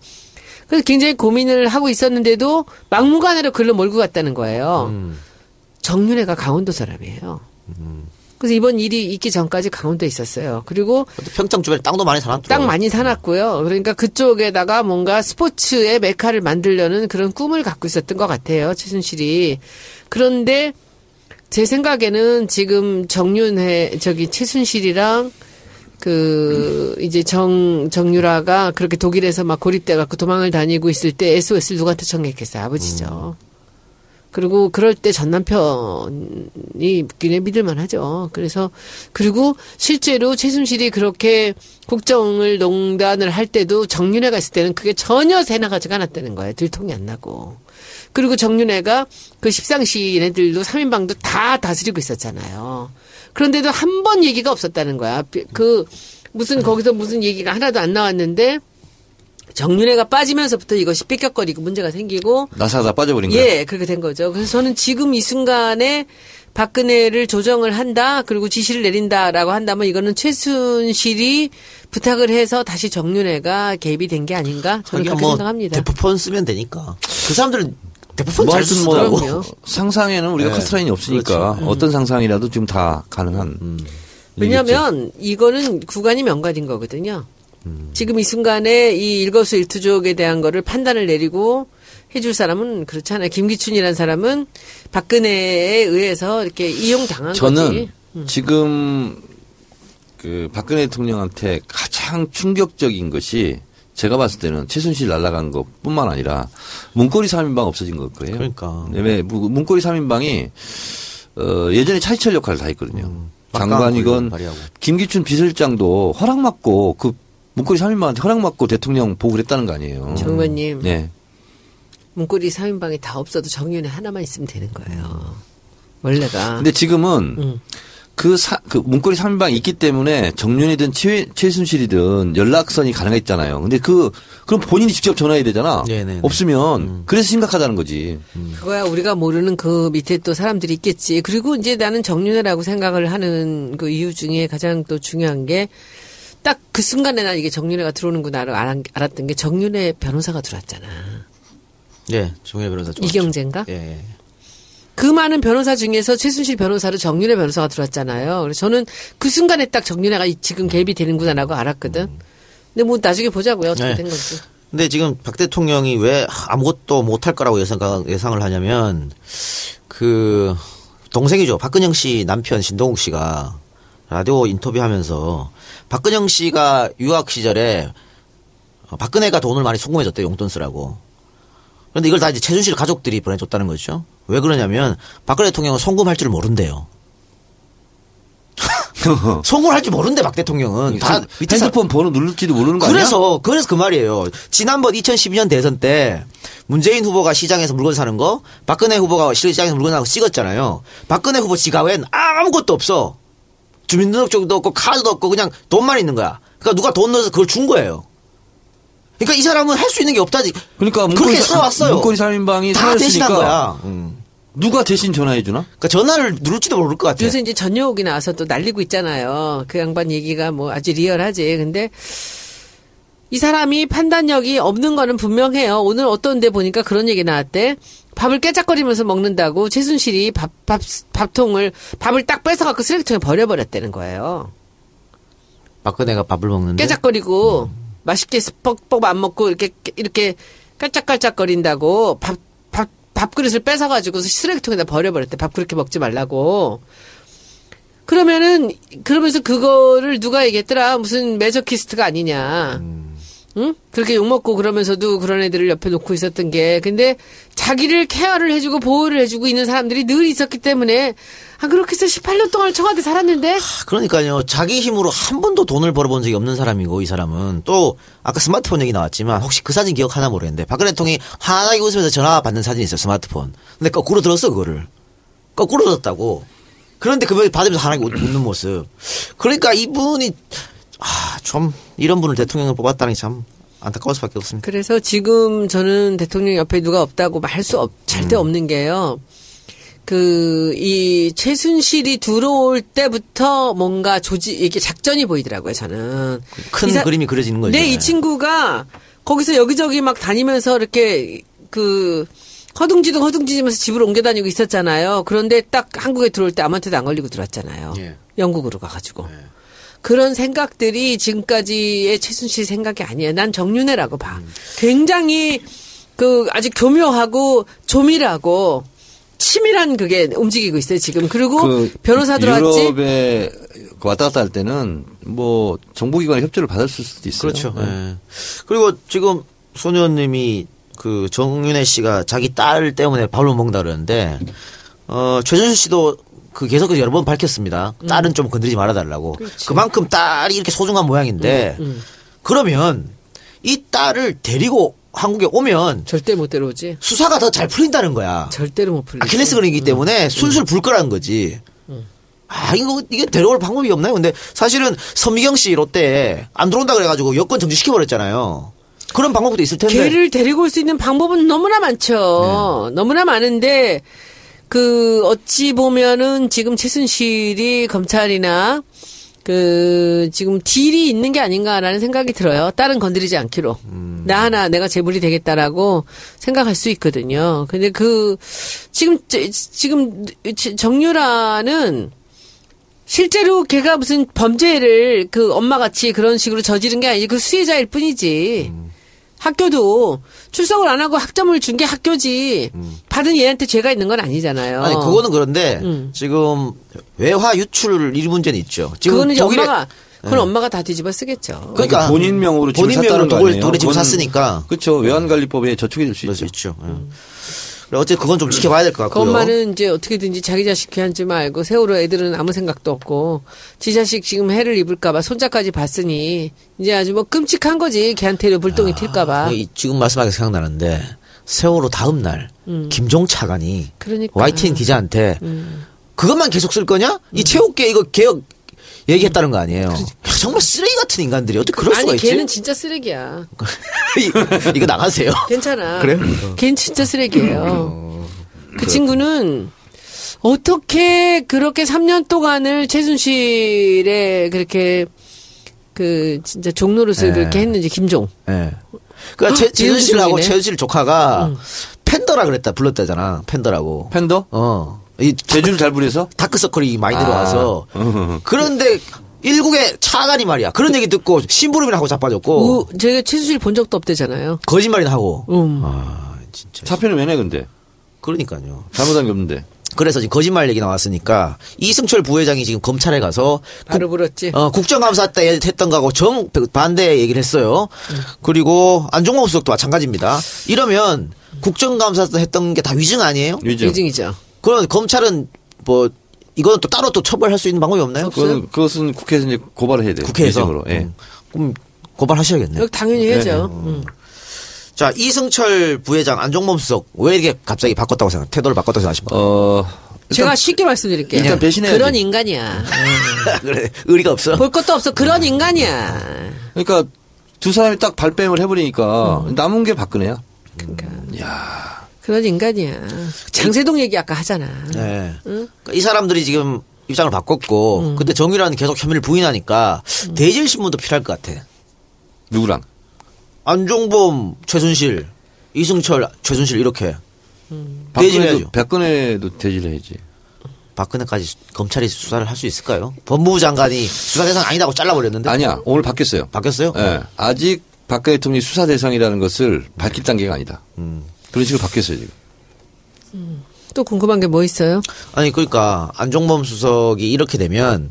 그래서 굉장히 고민을 하고 있었는데도 막무가내로 글로 몰고 갔다는 거예요. 음. 정윤회가 강원도 사람이에요. 그래서 이번 일이 있기 전까지 강원도에 있었어요. 그리고 평창 주변에 땅도 많이 사놨죠. 땅 많이 사놨고요. 그러니까 그쪽에다가 뭔가 스포츠의 메카를 만들려는 그런 꿈을 갖고 있었던 것 같아요. 최순실이. 그런데 제 생각에는 지금 정윤회 저기 최순실이랑 그 이제 정 정유라가 그렇게 독일에서 막 고립돼 갖고 도망을 다니고 있을 때 SOS를 누구한테 청했겠어요? 아버지죠. 그리고 그럴 때 전 남편이 그냥 믿을만 하죠. 그래서, 그리고 실제로 최순실이 그렇게 국정을 농단을 할 때도 정윤회가 있을 때는 그게 전혀 새나가지가 않았다는 거예요. 들통이 안 나고. 그리고 정윤회가 그 십상시 얘네들도 3인방도 다 다스리고 있었잖아요. 그런데도 한 번 얘기가 없었다는 거야. 그, 무슨, 거기서 무슨 얘기가 하나도 안 나왔는데, 정윤회가 빠지면서부터 이것이 삐걱거리고 문제가 생기고, 나사가 다 빠져버린 거예요. 예, 그렇게 된 거죠. 그래서 저는 지금 이 순간에 박근혜를 조정을 한다, 그리고 지시를 내린다라고 한다면 이거는 최순실이 부탁을 해서 다시 정윤회가 개입이 된 게 아닌가? 저는 하긴 그렇게 뭐 생각합니다. 대포폰 쓰면 되니까. 그 사람들은 대포폰 뭐 잘 쓰더라고. 그럼요. 상상에는 우리가 네. 커트라인이 없으니까 그렇죠. 어떤 상상이라도 지금 다 가능한. 음. 왜냐하면 이거는 구간이 명관인 거거든요. 지금 이 순간에 이 일거수일투족에 대한 거를 판단을 내리고 해줄 사람은 그렇잖아요. 김기춘이라는 사람은 박근혜에 의해서 이렇게 이용당한 저는 거지. 지금 그 박근혜 대통령한테 가장 충격적인 것이 제가 봤을 때는 최순실 날아간 것뿐만 아니라 문고리 3인방 없어진 걸 거예요. 그러니까. 왜 무- 문고리 3인방이 어, 예전에 차이철 역할을 다 했거든요. 음. 장관이건. 김기춘 비서실장도 허락 받고 그 문고리 3인방한테 허락 받고 대통령 보고 그랬다는 거 아니에요. 정 의원님. 네. 문고리 3인방이 다 없어도 정윤회 하나만 있으면 되는 거예요. 원래가. 근데 지금은 음. 그, 사, 그 문고리 3인방이 있기 때문에 정윤이든 최, 최순실이든 연락선이 가능했잖아요. 근데 그, 그럼 본인이 직접 전화해야 되잖아. 네네네. 없으면 그래서 심각하다는 거지. 그거야 우리가 모르는 그 밑에 또 사람들이 있겠지. 그리고 이제 나는 정윤회라고 생각을 하는 그 이유 중에 가장 또 중요한 게 딱 그 순간에 난 이게 정윤회가 들어오는구나 알- 알았던 게 정윤회 변호사가 들어왔잖아. 예, 정혜 변호사 좋았죠. 이경재인가? 예, 예. 그 많은 변호사 중에서 최순실 변호사로 정윤회 변호사가 들어왔잖아요. 그래서 저는 그 순간에 딱 정윤회가 이- 지금 개입이 되는구나라고 알았거든. 근데 뭐 나중에 보자고요. 어떻게 네. 된 건지. 근데 지금 박 대통령이 왜 아무것도 못할 거라고 예상, 예상을 하냐면 그 동생이죠. 박근영 씨 남편 신동욱 씨가 라디오 인터뷰하면서 박근영 씨가 유학 시절에 어, 박근혜가 돈을 많이 송금해줬대 요 용돈 쓰라고. 그런데 이걸 다 이제 최순실 가족들이 보내줬다는 거죠. 왜 그러냐면 박근혜 대통령은 송금할 줄 모른대요. 송금할 줄 모른대 박 대통령은 다 핸드폰 번호 누를지도 모르는 거 아니야? 그래서 그래서 그 말이에요. 지난번 2012년 대선 때 문재인 후보가 시장에서 물건 사는 거, 박근혜 후보가 시장에서 물건 사는 거 찍었잖아요. 박근혜 후보 지갑엔 아무것도 없어. 주민등록증도 없고 카드도 없고 그냥 돈만 있는 거야. 그러니까 누가 돈 넣어서 그걸 준 거예요. 그러니까 이 사람은 할 수 있는 게 없다지. 그러니까 그렇게 써왔어요. 문고리 3인방이 다 대신한 거야. 음. 누가 대신 전화해 주나? 그러니까 전화를 누를지도 모를 것 같아. 요새 이제 전효옥이 나와서 또 날리고 있잖아요. 그 양반 얘기가 뭐 아주 리얼하지. 근데 이 사람이 판단력이 없는 거는 분명해요. 오늘 어떤 데 보니까 그런 얘기 나왔대. 밥을 깨작거리면서 먹는다고 최순실이 밥, 밥, 밥통을, 밥을 딱 뺏어갖고 쓰레기통에 버려버렸다는 거예요. 박근혜가 밥을 먹는데 깨작거리고 맛있게 뻑뻑 안 먹고 이렇게 이렇게 깔짝깔짝거린다고 밥, 밥, 밥그릇을 뺏어가지고 쓰레기통에다 버려버렸대. 밥 그렇게 먹지 말라고. 그러면은, 그러면서 그거를 누가 얘기했더라. 무슨 매저키스트가 아니냐. 응? 그렇게 욕먹고 그러면서도 그런 애들을 옆에 놓고 있었던 게. 근데 자기를 케어를 해주고 보호를 해주고 있는 사람들이 늘 있었기 때문에, 아, 그렇게 해서 18년 동안 청와대 살았는데, 그러니까요. 자기 힘으로 한 번도 돈을 벌어본 적이 없는 사람이고 이 사람은 또 아까 스마트폰 얘기 나왔지만 혹시 그 사진 기억하나 모르겠는데 박근혜 대통령이 환하게 웃으면서 전화 받는 사진이 있어요. 스마트폰. 근데 거꾸로 들었어 그거를. 거꾸로 들었다고. 그런데 그걸 받으면서 환하게 웃- 웃는 모습. 그러니까 이분이 아, 좀 이런 분을 대통령을 뽑았다는 게 참 안타까울 수밖에 없습니다. 그래서 지금 저는 대통령 옆에 누가 없다고 말 수 없, 절대 없는 게요. 그, 이, 최순실이 들어올 때부터 뭔가 조지, 이게 작전이 보이더라고요, 저는. 큰 이 사- 그림이 그려지는 거죠. 네, 이 친구가 거기서 여기저기 막 다니면서 이렇게 그, 허둥지둥 허둥지면서 집을 옮겨 다니고 있었잖아요. 그런데 딱 한국에 들어올 때 아무한테도 안 걸리고 들어왔잖아요. 예. 영국으로 가가지고. 그런 생각들이 지금까지의 최순실 생각이 아니에요. 난 정윤회라고 봐. 굉장히 그 아주 교묘하고 조밀하고 치밀한 그게 움직이고 있어요 지금. 그리고 그 변호사 들어왔지. 유럽에 그 왔다 갔다 할 때는 뭐 정보기관의 협조를 받을 수도 있어요. 그렇죠. 예. 그리고 지금 손 의원님이 그 정윤혜 씨가 자기 딸 때문에 밥을 못 먹는다 그러는데 어 최준실 씨도 그 계속 여러 번 밝혔습니다. 딸은 좀 건드리지 말아달라고. 그만큼 딸이 이렇게 소중한 모양인데 그러면 이 딸을 데리고 한국에 오면 절대 못 데려오지. 수사가 더 잘 풀린다는 거야. 절대로 못 풀리지. 아킬레스 건이기 때문에 술술 불 거라는 거지. 아, 이거, 이게 데려올 방법이 없나요? 근데 사실은 서미경 씨 롯데에 안 들어온다 그래가지고 여권 정지시켜 버렸잖아요. 그런 방법도 있을 텐데. 걔를 데리고 올 수 있는 방법은 너무나 많죠. 너무나 많은데 그 어찌 보면은 지금 최순실이 검찰이나 그 지금 딜이 있는 게 아닌가라는 생각이 들어요. 딸은 건드리지 않기로. 나 하나 내가 재물이 되겠다라고 생각할 수 있거든요. 근데 그 지금 저- 지금 정유라는 실제로 걔가 무슨 범죄를 그 엄마 같이 그런 식으로 저지른 게 아니지 그 수혜자일 뿐이지. 학교도 출석을 안 하고 학점을 준 게 학교지. 받은 얘한테 죄가 있는 건 아니잖아요. 아니, 그거는 그런데 음. 지금 외화 유출 이 문제는 있죠. 지금 그거는 독일에- 엄마가 그건 엄마가 다 뒤집어 쓰겠죠. 그러니까 본인 명으로 집을 본인 명으로 아니에요? 독일에 집을 샀으니까. 그렇죠. 외환관리법에 저촉이 될 수 있죠. 있죠. 예. 어쨌든 그건 좀 지켜봐야 될것그 같고요. 엄마는 이제 어떻게든지 자기 자식 귀한지 말고 세월호 애들은 아무 생각도 없고 지 자식 지금 해를 입을까봐 손자까지 봤으니 이제 아주 뭐 끔찍한 거지 걔한테 불똥이 튈까봐. 이- 지금 말씀하게 생각나는데 세월호 다음 날 김종 차관이 음. 그러니까. YTN 기자한테 그것만 계속 쓸 거냐? 이 체육계 이거 개혁 얘기했다는 거 아니에요. 야, 정말 쓰레기 같은 인간들이 어떻게 그럴 수가 아니 있지? 걔는 진짜 쓰레기야. 이- 이거 나가세요. 괜찮아. 그래요? 걔는 진짜 쓰레기예요. 그 친구는 어떻게 그렇게 3년 동안을 최순실에 그렇게 그 진짜 종노릇을 네. 그렇게 했는지 김종. 예. 그러니까 최, 헉, 최순실하고 최순실 조카가 팬더라 그랬다 불렀다잖아. 팬더라고. 팬더? 어. 이 제주를 잘 부려서? 다크서클이 많이 아. 들어와서 그런데 일국의 차관이 말이야. 그런 얘기 듣고 심부름이나 하고 자빠졌고 우, 제가 최순실 본 적도 없대잖아요. 거짓말이나 하고. 음. 아 진짜. 사표는 왜내 근데? 그러니까요. 잘못한 게 없는데. 그래서 지금 거짓말 얘기 나왔으니까 이승철 부회장이 지금 검찰에 가서 바로 물었지. 어, 국정감사 때 했던 거하고 정 반대 얘기를 했어요. 그리고 안종범 수석도 마찬가지입니다. 이러면 국정감사 때 했던 게 다 위증 아니에요? 위증. 위증이죠. 그럼 검찰은 뭐 이거는 또 따로 또 처벌할 수 있는 방법이 없나요? 그건, 그것은 국회에서 이제 고발을 해야 돼요. 국회에서 위증으로. 예. 음. 그럼 고발하셔야겠네요. 당연히 네, 해야죠. 음. 자 이승철 부회장 안종범 수석 왜 이렇게 갑자기 바꿨다고 생각? 태도를 바꿨다고 생각하십니까? 어, 제가 쉽게 말씀드릴게요. 일단 배신해야지. 그런 인간이야. 그래 의리가 없어. 볼 것도 없어. 그런 인간이야. 그러니까 두 사람이 딱 발뺌을 해버리니까 남은 게 박근혜야. 그러니까. 그런 인간이야. 장세동 얘기 아까 하잖아. 네. 그러니까 이 사람들이 지금 입장을 바꿨고, 음. 근데 정유라는 계속 혐의를 부인하니까 대질 신문도 필요할 것 같아. 누구랑? 안종범, 최순실, 이승철, 최순실 이렇게 박근혜도, 대질해야죠. 박근혜도 대질해야지. 박근혜까지 검찰이 수사를 할 수 있을까요? 법무부 장관이 수사 대상 아니다고 잘라버렸는데 아니야, 오늘 바뀌었어요. 바뀌었어요? 예. 아직 박근혜 대통령이 수사 대상이라는 것을 밝힐 단계가 아니다. 음. 그런 식으로 바뀌었어요, 지금. 또 궁금한 게 뭐 있어요? 아니 그러니까 안종범 수석이 이렇게 되면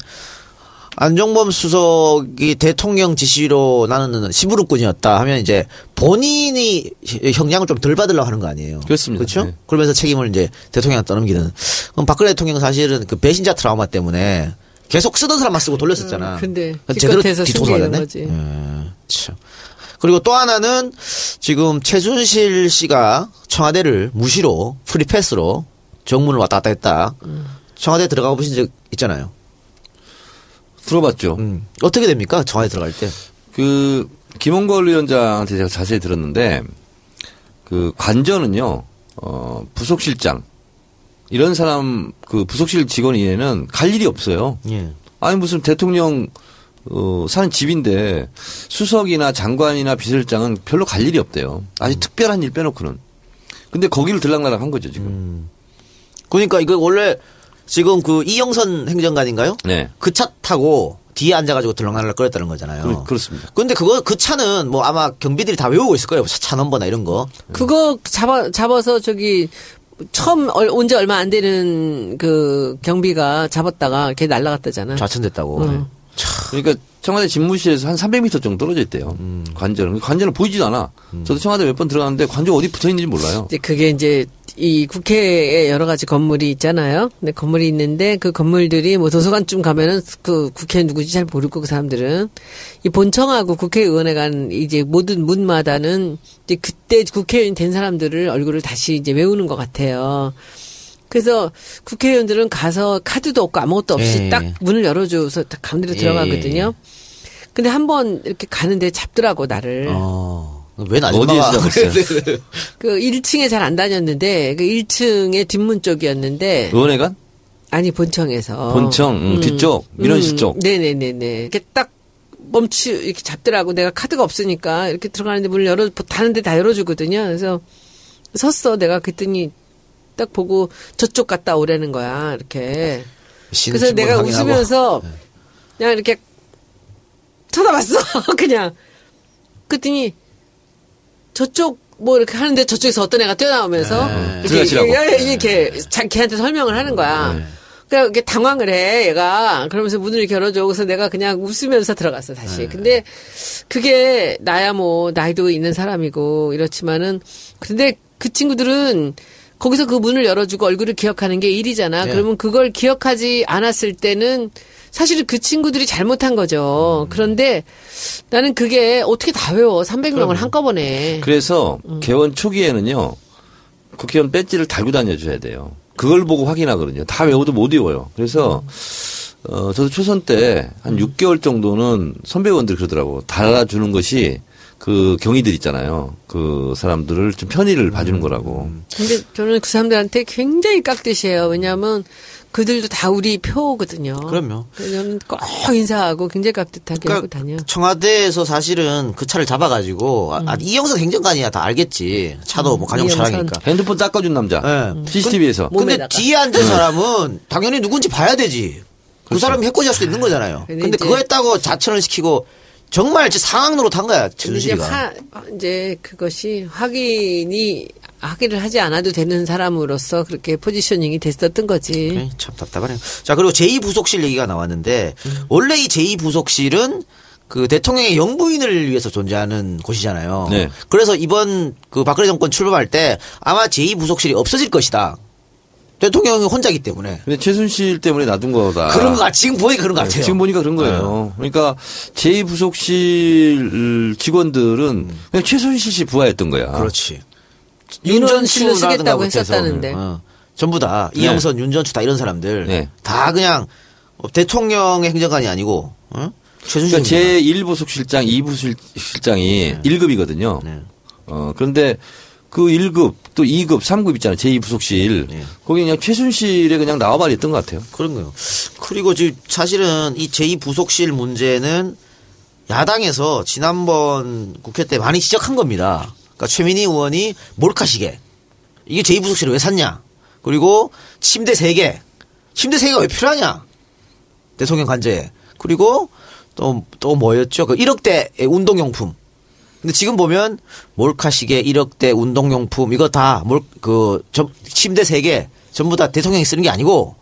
안종범 수석이 대통령 지시로 나는 시부르꾼이었다 하면 이제 본인이 형량을 좀 덜 받으려고 하는 거 아니에요. 그렇습니다. 그렇죠? 네. 그러면서 책임을 이제 대통령한테 떠넘기는. 그럼 박근혜 대통령 사실은 그 배신자 트라우마 때문에 계속 쓰던 사람만 쓰고 돌렸었잖아. 음, 근데 제대로 기껏해서 뒤통수 맞았네. 거지. 예, 참. 그리고 또 하나는 지금 최순실 씨가 청와대를 무시로 프리패스로 정문을 왔다 갔다 했다. 음. 청와대 들어가 보신 적 있잖아요. 들어봤죠. 음. 어떻게 됩니까? 청와대 들어갈 때. 그 김홍걸 위원장한테 제가 자세히 들었는데 그 관저는요 어 부속실장 이런 사람 그 부속실 직원 이외에는 갈 일이 없어요. 예. 아니 무슨 대통령 어 사는 집인데 수석이나 장관이나 비서실장은 별로 갈 일이 없대요. 아주 특별한 일 빼놓고는. 근데 거기를 들락날락 한 거죠 지금. 그러니까 이거 원래 지금 그 이영선 행정관인가요? 네. 그 차 타고 뒤에 앉아가지고 들락날락 거렸다는 거잖아요. 그- 그렇습니다. 근데 그거 그 차는 뭐 아마 경비들이 다 외우고 있을 거예요. 차 넘버나 이런 거. 그거 잡아 잡아서 저기 처음 온 지 얼마 안 되는 그 경비가 잡았다가 걔 날라갔다잖아. 좌천됐다고. 음. 그러니까 청와대 집무실에서 한 300m 정도 떨어져 있대요. 관저는. 관저는 보이지도 않아. 저도 청와대 몇 번 들어갔는데 관저 어디 붙어 있는지 몰라요. 이제 그게 이제 이 국회에 여러 가지 건물이 있잖아요. 근데 건물이 있는데 그 건물들이 뭐 도서관쯤 가면은 그 국회 누구지 잘 모르고 그 사람들은 이 본청하고 국회의원에 간 이제 모든 문마다는 이제 그때 국회의원 된 사람들을 얼굴을 다시 이제 외우는 것 같아요. 그래서 국회의원들은 가서 카드도 없고 아무것도 없이 예. 딱 문을 열어줘서 딱 가운데로 예. 들어가거든요. 근데 한 번 이렇게 가는데 잡더라고 나를. 어. 웬 어디에서 아줌마가 잡았어요? 그 1층에 잘 안 다녔는데 그 1층의 뒷문 쪽이었는데 의원회관? 아니 본청에서 본청, 음, 뒤쪽, 민원실 쪽. 네네네네. 이렇게 딱 멈추 이렇게 잡더라고. 내가 카드가 없으니까 이렇게 들어가는데 문을 열어 다른데 다 열어주거든요. 그래서 섰어. 내가 그랬더니 딱 보고 저쪽 갔다 오라는 거야. 이렇게. 그래서 내가. 웃으면서 그냥 이렇게 쳐다봤어. 그냥. 그랬더니 저쪽 뭐 이렇게 하는데 저쪽에서 어떤 애가 뛰어나오면서 이렇게, 들어가시라고. 이렇게, 이렇게 자, 걔한테 설명을 하는 거야. 그래 이렇게 당황을 해 얘가 그러면서 문을 이렇게 열어줘 그래서 내가 그냥 웃으면서 들어갔어 다시 근데 그게 나야 뭐 나이도 있는 사람이고 이렇지만은 근데 그 친구들은 거기서 그 문을 열어주고 얼굴을 기억하는 게 일이잖아 네. 그러면 그걸 기억하지 않았을 때는 사실은 그 친구들이 잘못한 거죠 그런데 나는 그게 어떻게 다 외워 300명을 한꺼번에 그래서 음. 개원 초기에는요 국회의원 배지를 달고 다녀줘야 돼요. 그걸 보고 확인하거든요. 다 외워도 못 외워요. 그래서 어 저도 초선 때 한 6개월 정도는 선배원들이 그러더라고 달아주는 것이 그 경위들 있잖아요. 그 사람들을 좀 편의를 봐주는 거라고. 근데 저는 그 사람들한테 굉장히 깍듯이에요. 왜냐하면 그들도 다 우리 표거든요. 그럼요. 저는 꼭 인사하고 굉장히 깍듯하게 하고 다녀. 그러니까 청와대에서 사실은 그 차를 잡아가지고 아, 아, 이영선 행정관이야 다 알겠지. 차도 뭐 가정 음. 차량이니까. 핸드폰 닦아준 남자. 네. CCTV에서. 근데 몸에다가. 뒤에 앉은 사람은 당연히 누군지 봐야 되지. 그 그렇죠. 사람이 해코지 할 수도 있는 거잖아요. 근데 근데 이제- 그거 했다고 자천을 시키고 정말 진짜 상황 노릇한 거야 이제 최순실이가. 화, 이제 그것이 확인이 확인을 하지 않아도 되는 사람으로서 그렇게 포지셔닝이 됐었던 거지. 네, 참 답답하네요. 자 그리고 제2부속실 얘기가 나왔는데 원래 이 제2부속실은 그 대통령의 영부인을 위해서 존재하는 곳이잖아요. 네. 그래서 이번 그 박근혜 정권 출범할 때 아마 제2부속실이 없어질 것이다. 대통령이 혼자기 때문에. 근데 최순실 때문에 놔둔 거다. 그런 거 같- 지금 보니까 그런 것 네, 같아요. 지금 보니까 그런 거예요. 그러니까 제2 부속실 직원들은 그냥 최순실 씨 부하였던 거야. 그렇지. 윤전추라든가 쓰겠다고. 했었다는데. 어, 전부 다 이영선, 윤전추 다 이런 사람들 네. 다 그냥 대통령의 행정관이 아니고 어? 최순실 그러니까 제1 부속실장, 2 부실장이 1급이거든요. 네. 어, 그런데 그 1급 또 2급, 3급 있잖아요. 제2부속실. 네. 거기 그냥 최순실에 그냥 나와버리 했던 것 같아요. 그런 거요. 그리고 지금 사실은 이 제2부속실 문제는 야당에서 지난번 국회 때 많이 지적한 겁니다. 그러니까 최민희 의원이 몰카 시계 이게 제2부속실을 왜 샀냐? 그리고 침대 3개 침대 3개가 왜 필요하냐? 대통령 관저에 그리고 또 또 뭐였죠? 그 1억대 운동용품. 근데 지금 보면 몰카 시계 1억대 운동용품 이거 다몰그 침대 3개 전부 다 대통령이 쓰는 게 아니고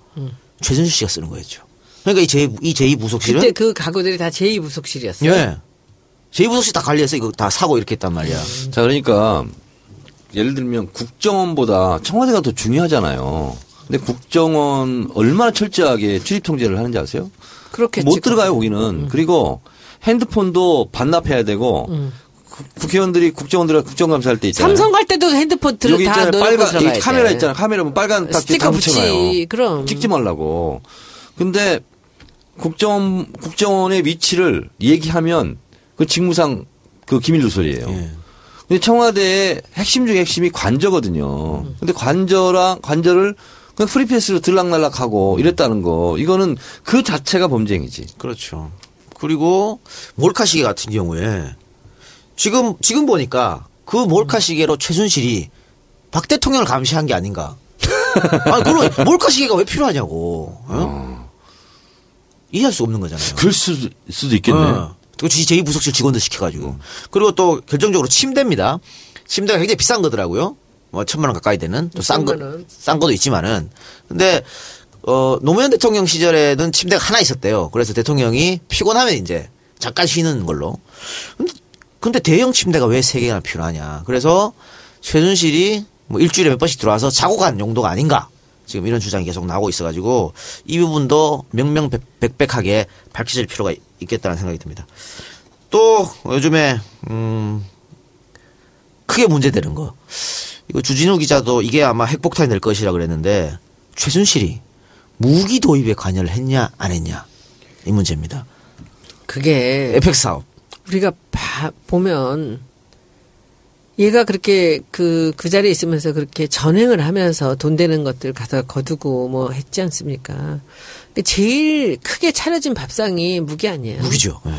최순실 씨가 쓰는 거였죠. 그러니까 이 제, 이 제2 부속실은 그때 그 가구들이 다 제2 부속실이었어요. 예. 제2 부속실 다 관리해서 이거 다 사고 이렇게 했단 말이야. 자, 그러니까 예를 들면 국정원보다 청와대가 더 중요하잖아요. 근데 국정원 얼마나 철저하게 출입 통제를 하는지 아세요? 그렇겠지. 못 들어가요, 거기는. 그리고 핸드폰도 반납해야 되고 국- 국회의원들이 국정원들 국정감사할 때 있잖아요. 삼성 갈 때도 핸드폰 들, 여기 다 있잖아요. 빨간 이 카메라 돼. 있잖아요. 카메라 보면 빨간 딱지 스티커 다 붙이, 붙여놔요. 그럼. 찍지 말라고. 근데 국정원 국정원의 위치를 얘기하면 그 직무상 그 기밀 누설이에요. 예. 근데 청와대의 핵심 중에 핵심이 관저거든요. 근데 관저랑 관저를 그냥 프리패스로 들락날락하고 이랬다는 거. 이거는 그 자체가 범죄행위지. 그렇죠. 그리고 몰카 시계 같은 경우에 지금 지금 보니까 그 몰카 시계로 최순실이 박 대통령을 감시한 게 아닌가. 아니 그럼 몰카 시계가 왜 필요하냐고. 어? 이해할 수 없는 거잖아요. 그럴 수, 수도 있겠네. 어. 그 제2부속실 직원들 시켜가지고. 그리고 또 결정적으로 침대입니다. 침대가 굉장히 비싼 거더라고요. 뭐 천만 원 가까이 되는 또 싼 거. 싼 것도 있지만은. 근데 어 노무현 대통령 시절에는 침대가 하나 있었대요. 그래서 대통령이 피곤하면 이제 잠깐 쉬는 걸로. 근데, 근데 대형 침대가 왜 세 개나 필요하냐. 그래서 최순실이 뭐 일주일에 몇 번씩 들어와서 자고 간 용도가 아닌가. 지금 이런 주장이 계속 나오고 있어가지고 이 부분도 명명백백하게 밝혀질 필요가 있겠다는 생각이 듭니다. 또 요즘에 음 크게 문제되는 거 이거 주진우 기자도 이게 아마 핵폭탄이 될 것이라 그랬는데 최순실이 무기 도입에 관여를 했냐 안 했냐 이 문제입니다. 그게 에펙 사업 우리가 봐, 보면 얘가 그렇게 그, 그 자리에 있으면서 그렇게 전행을 하면서 돈 되는 것들 가서 거두고 뭐 했지 않습니까? 제일 크게 차려진 밥상이 무기 아니에요. 무기죠. 예.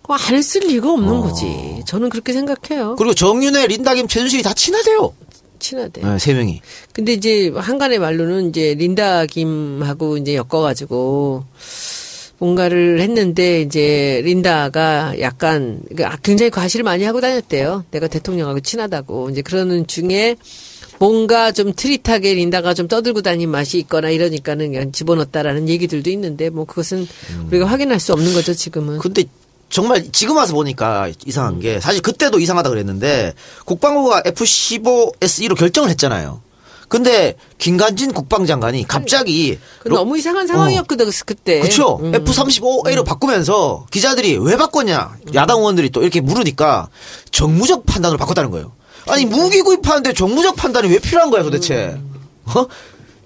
그거 안 했을 리가 없는 거지. 저는 그렇게 생각해요. 그리고 정윤회, 린다김, 최순실이 다 친하대요. 친하대. 예, 세 명이. 근데 이제 한간의 말로는 이제 린다 김하고 이제 엮어가지고 뭔가를 했는데 이제 린다가 약간 그러니까 굉장히 과시를 많이 하고 다녔대요. 내가 대통령하고 친하다고 이제 그러는 중에 뭔가 좀 트릿하게 린다가 좀 떠들고 다닌 맛이 있거나 이러니까는 그냥 집어넣었다라는 얘기들도 있는데 뭐 그것은 우리가 확인할 수 없는 거죠 지금은. 근데 정말 지금 와서 보니까 이상한 게 사실 그때도 이상하다 그랬는데 국방부가 F-15SE로 결정을 했잖아요. 근데 김관진 국방장관이 갑자기 그 너무 이상한 상황이었거든 그때. 그렇죠. 음. F-35A로 바꾸면서 기자들이 왜 바꿨냐 야당 의원들이 또 이렇게 물으니까 정무적 판단으로 바꿨다는 거예요. 아니 무기 구입하는데 정무적 판단이 왜 필요한 거야 도대체? 어?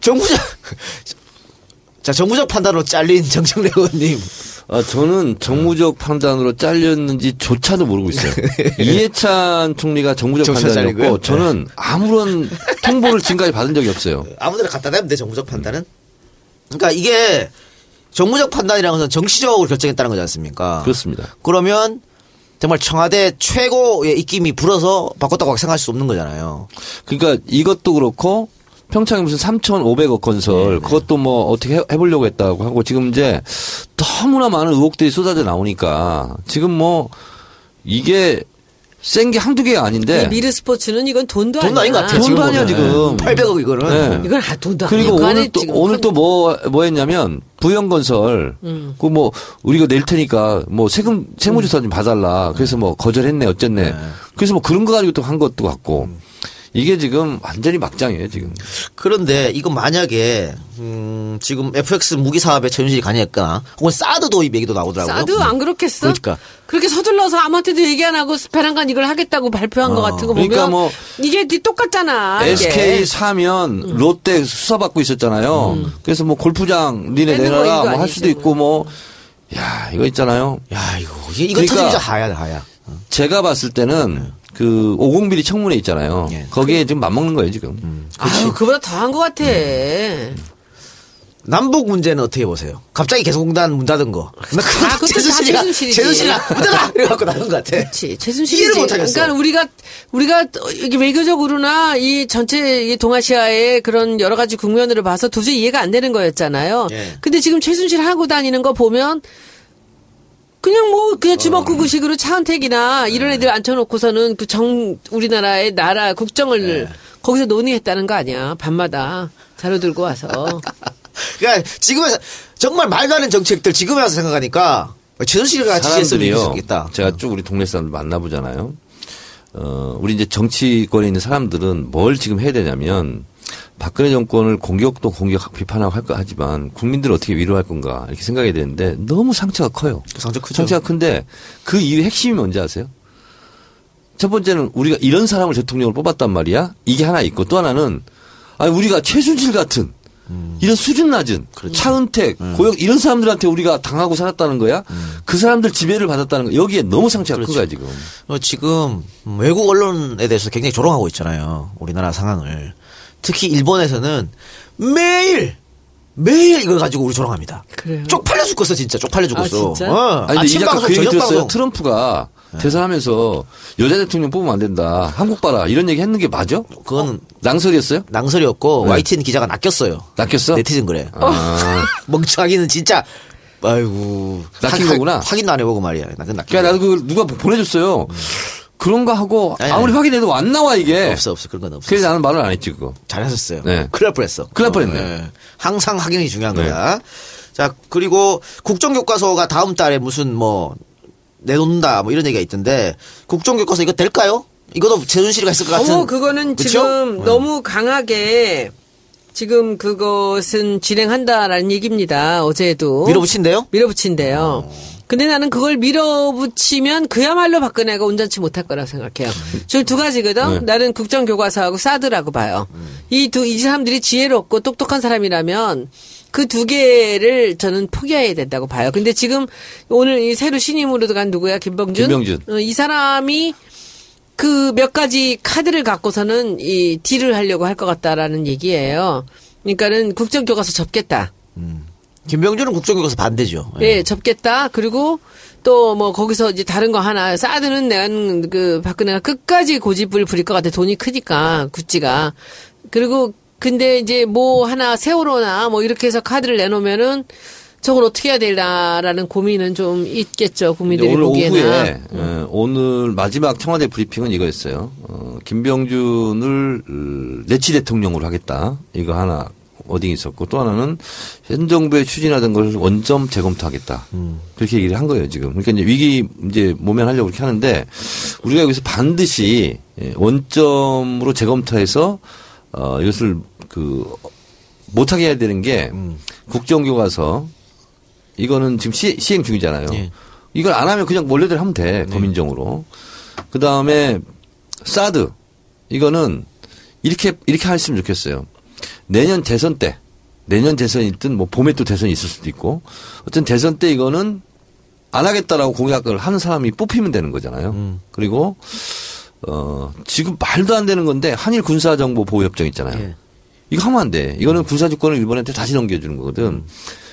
정무적 자 정무적 판단으로 잘린 정청래 의원님. 아, 저는 정무적 판단으로 잘렸는지조차도 모르고 있어요. 이해찬 총리가 정무적 판단이었고 잘리고요? 저는 아무런 통보를 지금까지 받은 적이 없어요. 아무데나 갖다 대면 돼 정무적 판단은. 그러니까 이게 정무적 판단이라는 것은 정치적으로 결정했다는 거지 않습니까? 그렇습니다. 그러면 정말 청와대 최고의 입김이 불어서 바꿨다고 생각할 수 없는 거잖아요. 그러니까 이것도 그렇고 평창에 무슨 3,500억 건설 그것도 뭐 어떻게 해- 해보려고 했다고 하고 지금 이제 너무나 많은 의혹들이 쏟아져 나오니까 지금 뭐 이게 센게 한두 개가 아닌데 이 미르 스포츠는 이건 돈도 돈 아닌 것 같아요. 돈도 지금 아니야. 지금. 800억 이거는. 네. 이건 아 돈도 그리고 아니에요. 그 안에 오늘 또 오늘 큰- 또뭐 뭐 했냐면 부영건설 음. 그 뭐 우리가 낼 테니까 뭐 세금 세무조사 좀 봐달라 그래서 뭐 거절했네 어쨌네 그래서 뭐 그런 거 가지고 또 한 것도 같고 이게 지금 완전히 막장이에요 지금 그런데 이거 만약에 음, 지금 FX 무기 사업에 최윤실이 관여했거나 혹은 사드 도입 얘기도 나오더라고요. 사드 안 그렇겠어? 그러니까. 그렇게 서둘러서 아무한테도 얘기 안 하고 스페란간 이걸 하겠다고 발표한 것 같은 거 보면 그러니까 뭐 이게 똑같잖아. 이게. SK 사면 롯데 수사받고 있었잖아요. 그래서 뭐 골프장 니네 내놔라 뭐 할 수도 있고 뭐 야 이거 있잖아요. 야 이거 이거 이거 그러니까- 터지면 진짜 하야 하야. 제가 봤을 때는 그 오공비리 청문회 있잖아요. 예. 거기에 지금 맞먹는 거예요 지금. 아유, 그보다 더한 것 같아. 남북 문제는 어떻게 보세요? 갑자기 개성공단 문 닫은 거. 아, 그것도 다 최순실이지. 최순실이가 문 닫아! 이래갖고 닫은 것 같아. 그렇지. 최순실이지. 이해를 못하겠어. 그러니까 우리가 우리가 이게 외교적으로나 이 전체 이 동아시아의 그런 여러 가지 국면으로 봐서 도저히 이해가 안 되는 거였잖아요. 예. 근데 지금 최순실 하고 다니는 거 보면 그냥 뭐 그냥 주먹구구식으로 차은택이나 이런 애들 앉혀놓고서는 그 정 우리나라의 나라 국정을 거기서 논의했다는 거 아니야 밤마다 자료 들고 와서 그러니까 지금에 정말 말도 안 되는 정책들 지금에 와서 생각하니까 최순실이가 지지했으면. 좋겠다. 제가 쭉 우리 동네 사람들 만나보잖아요. 어, 우리 이제 정치권에 있는 사람들은 뭘 지금 해야 되냐면 박근혜 정권을 공격도 공격 비판하고 할 거 하지만 국민들을 어떻게 위로할 건가 이렇게 생각해야 되는데 너무 상처가 커요. 상처 크죠. 상처가 큰데 그 이유 핵심이 뭔지 아세요? 첫 번째는 우리가 이런 사람을 대통령으로 뽑았단 말이야. 이게 하나 있고 또 하나는 아 우리가 최순실 같은 이런 수준 낮은 차은택, 고영 이런 사람들한테 우리가 당하고 살았다는 거야. 그 사람들 지배를 받았다는 거 여기에 너무 상처가 큰 거야 지금. 어, 지금 외국 언론에 대해서 굉장히 조롱하고 있잖아요. 우리나라 상황을. 특히 일본에서는 매일 매일 이걸 가지고 우리 조롱합니다. 그래요? 쪽팔려 죽겠어 진짜 쪽팔려 죽겠어. 아, 진짜? 어. 아니 근데 이 아침 작가 방송 그 저녁. 방송. 트럼프가 대선하면서 여자 대통령 뽑으면 안 된다. 한국 봐라 이런 얘기 했는 게 맞아? 그거는 낭설이었어요? 낭설이었고 네. YTN 기자가 낚였어요. 낚였어? 네티즌 그래. 아. 멍청하기는 진짜 아이고 낚인 하- 거구나. 확인도 안 해보고 말이야. 낚인. 그러니까 나도 그걸 누가 보내줬어요. 그런가 하고 아니, 아무리 아니. 확인해도 안 나와 이게. 없어 없어 그런 건 없어. 그래서 나는 말을 안 했지 그거. 잘하셨어요. 네. 큰일 날 뻔했어. 큰일 날 뻔했네. 어, 예. 항상 확인이 중요한 네. 거야. 자, 그리고 국정교과서가 다음 달에 무슨 뭐 내놓는다 뭐 이런 얘기가 있던데 국정교과서 이거 될까요? 이것도 최순실이가 했을 것 같은. 어머, 그거는 그쵸? 지금 네. 너무 강하게 지금 그것은 진행한다라는 얘기입니다. 어제도. 밀어붙인대요? 밀어붙인대요. 근데 나는 그걸 밀어붙이면 그야말로 박근혜가 온전치 못할 거라고 생각해요. 저는 두 가지거든. 네. 나는 국정교과서하고 사드라고 봐요. 이 두, 이 사람들이 지혜롭고 똑똑한 사람이라면 그 두 개를 저는 포기해야 된다고 봐요. 근데 지금 오늘 이 새로 신임으로 들어간 누구야? 김병준? 김병준. 어, 이 사람이 그 몇 가지 카드를 갖고서는 이 딜을 하려고 할 것 같다라는 얘기예요. 그러니까는 국정교과서 접겠다. 김병준은 국정교과서 반대죠. 예, 접겠다. 그리고 또 뭐 거기서 이제 다른 거 하나 사드는 내가 그 박근혜가 끝까지 고집을 부릴 것 같아. 돈이 크니까 구찌가. 그리고 근데 이제 뭐 하나 세월호나 뭐 이렇게 해서 카드를 내놓으면은 저걸 어떻게 해야 되나라는 고민은 좀 있겠죠. 국민들이 오늘 보기에는. 오후에 어, 오늘 마지막 청와대 브리핑은 이거였어요. 어, 김병준을 어, 내치 대통령으로 하겠다. 이거 하나 워딩이 있었고 또 하나는 현 정부에 추진하던 걸 원점 재검토하겠다. 그렇게 얘기를 한 거예요 지금. 그러니까 이제 위기 이제 모면하려고 그렇게 하는데 우리가 여기서 반드시 예, 원점으로 재검토해서 어, 이것을 그 못하게 해야 되는 게 국정교과서 이거는 지금 시, 시행 중이잖아요. 예. 이걸 안 하면 그냥 원래대로 하면 돼. 범인정으로. 그 다음에 사드. 이거는 이렇게, 이렇게 했으면 좋겠어요. 내년 대선 때, 내년 대선이 있든 뭐 봄에 또 대선이 있을 수도 있고 어쨌든 대선 때 이거는 안 하겠다라고 공약을 하는 사람이 뽑히면 되는 거잖아요. 그리고 어, 지금 말도 안 되는 건데 한일 군사 정보 보호 협정 있잖아요. 예. 이거 하면 안 돼. 이거는 군사 주권을 일본한테 다시 넘겨주는 거거든.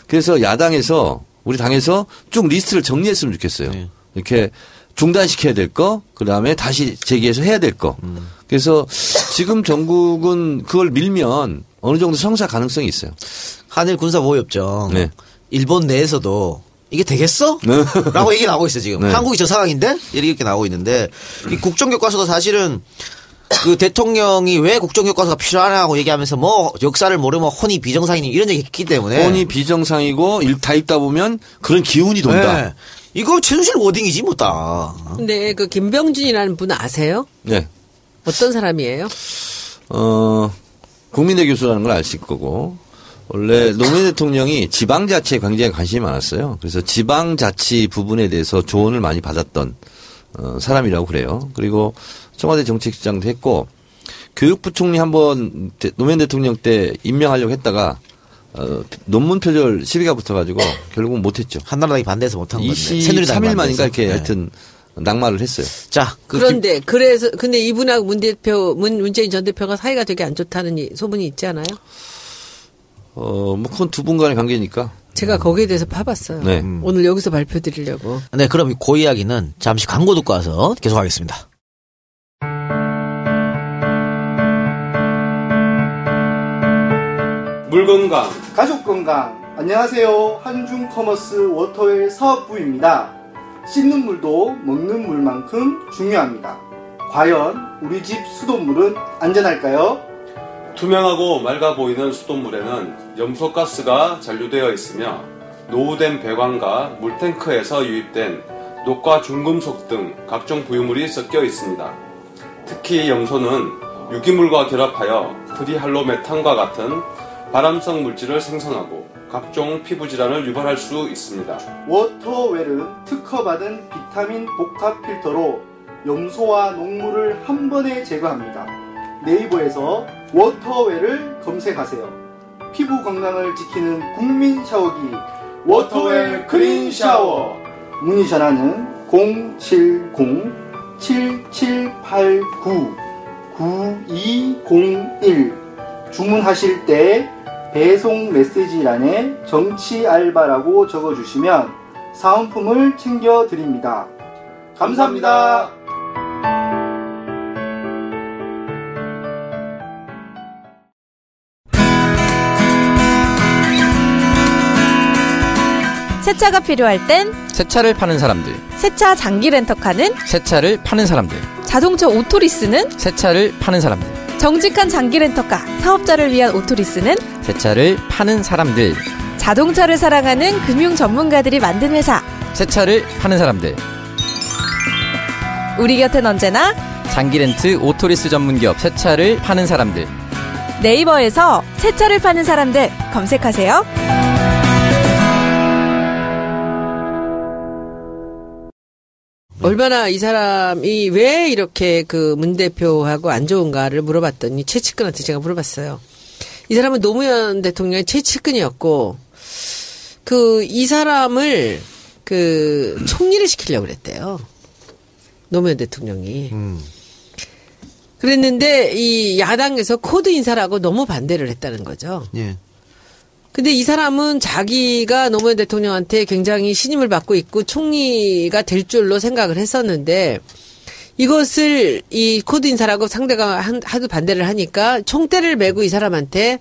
그래서 야당에서 우리 당에서 쭉 리스트를 정리했으면 좋겠어요. 네. 이렇게 중단시켜야 될 거, 그 다음에 다시 재개해서 해야 될 거. 그래서 지금 전국은 그걸 밀면 어느 정도 성사 가능성이 있어요. 한일 군사 보호 협정. 네. 일본 내에서도 이게 되겠어? 네. 라고 얘기 나오고 있어요, 지금. 네. 한국이 저 상황인데? 이렇게 나오고 있는데, 이 국정 교과서도 사실은 그 대통령이 왜 국정교과서가 필요하냐고 얘기하면서 뭐 역사를 모르면 혼이 비정상이니 이런 얘기 했기 때문에. 혼이 비정상이고 일- 다 읽다 보면 그런 기운이 돈다. 네. 이거 최순실 워딩이지, 뭐 다. 근데 그 김병준이라는 분 아세요? 네. 어떤 사람이에요? 어, 국민대 교수라는 걸 아실 거고, 원래 노무현 대통령이 지방자치에 굉장히 관심이 많았어요. 그래서 지방자치 부분에 대해서 조언을 많이 받았던 어, 사람이라고 그래요. 그리고 청와대 정책실장도 했고, 교육부 총리 한번 대- 노무현 대통령 때 임명하려고 했다가 어, 논문 표절 시비가 붙어가지고 결국은 못했죠. 한나라당이 반대해서 못한 건데. 새누리당이 23일 만인가. 이렇게 네. 하여튼 낙마를 했어요. 자, 그 그런데 그래서 근데 이분하고 문 대표 문 문재인 전 대표가 사이가 되게 안 좋다는 이- 소문이 있지 않아요? 어, 뭐 그건 두 분 간의 관계니까. 제가 거기에 대해서 파봤어요. 네. 오늘 여기서 발표 드리려고. 네, 그럼 그 이야기는 잠시 광고 듣고 와서 계속하겠습니다. 물 건강 가족 건강 안녕하세요 한중 커머스 워터웰 사업부입니다 씻는 물도 먹는 물만큼 중요합니다 과연 우리 집 수돗물은 안전할까요? 투명하고 맑아 보이는 수돗물에는 염소가스가 잔류되어 있으며 노후된 배관과 물탱크에서 유입된 녹과 중금속 등 각종 부유물이 섞여 있습니다. 특히 염소는 유기물과 결합하여 트리할로메탄과 같은 발암성 물질을 생성하고 각종 피부 질환을 유발할 수 있습니다. 워터웰은 특허받은 비타민 복합 필터로 염소와 녹물을 한 번에 제거합니다. 네이버에서 워터웰을 검색하세요. 피부 건강을 지키는 국민 샤워기 워터웰 크린 샤워. 문의 전화는 070-7789-9201 주문하실 때 배송 메시지란에 정치 알바라고 적어주시면 사은품을 챙겨드립니다. 감사합니다. 세차가 필요할 땐 세차를 파는 사람들, 세차 장기 렌터카는 세차를 파는 사람들, 자동차 오토리스는 새 차를 파는 사람들, 정직한 장기 렌터카 사업자를 위한 오토리스는 새 차를 파는 사람들, 자동차를 사랑하는 금융 전문가들이 만든 회사 새 차를 파는 사람들, 우리 곁엔 언제나 장기 렌트 오토리스 전문기업 새 차를 파는 사람들. 네이버에서 새 차를 파는 사람들 검색하세요. 얼마나 이 사람이 왜 이렇게 그 문 대표하고 안 좋은가를 물어봤더니 최측근한테 제가 물어봤어요. 이 사람은 노무현 대통령의 최측근이었고 그 이 사람을 그 총리를 시키려고 그랬대요. 노무현 대통령이. 그랬는데 이 야당에서 코드 인사라고 너무 반대를 했다는 거죠. 예. 근데 이 사람은 자기가 노무현 대통령한테 굉장히 신임을 받고 있고 총리가 될 줄로 생각을 했었는데 이것을 이 코드 인사라고 상대가 한- 하도 반대를 하니까 총대를 메고 이 사람한테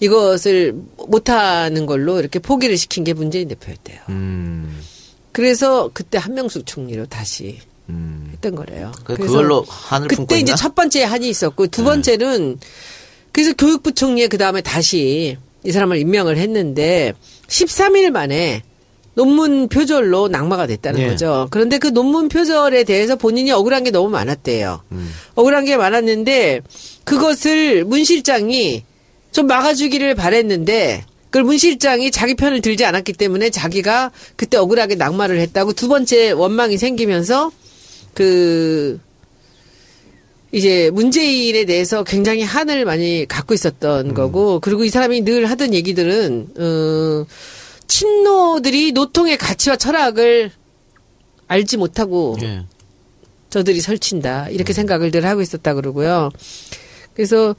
이것을 못하는 걸로 이렇게 포기를 시킨 게 문재인 대표였대요. 음, 그래서 그때 한명숙 총리로 다시 음. 했던 거래요. 그- 그걸로 한을 그때 이제? 첫 번째 한이 있었고 두 번째는 그래서 교육부 총리에 그 다음에 다시 이 사람을 임명을 했는데 13일 만에 논문 표절로 낙마가 됐다는 예. 거죠. 그런데 그 논문 표절에 대해서 본인이 억울한 게 너무 많았대요. 억울한 게 많았는데 그것을 문 실장이 좀 막아주기를 바랬는데 그걸 문 실장이 자기 편을 들지 않았기 때문에 자기가 그때 억울하게 낙마를 했다고 두 번째 원망이 생기면서 그 이제 문재인에 대해서 굉장히 한을 많이 갖고 있었던 거고 그리고 이 사람이 늘 하던 얘기들은 어 친노들이 노통의 가치와 철학을 알지 못하고 예. 저들이 설친다 이렇게 생각을 늘 하고 있었다 그러고요. 그래서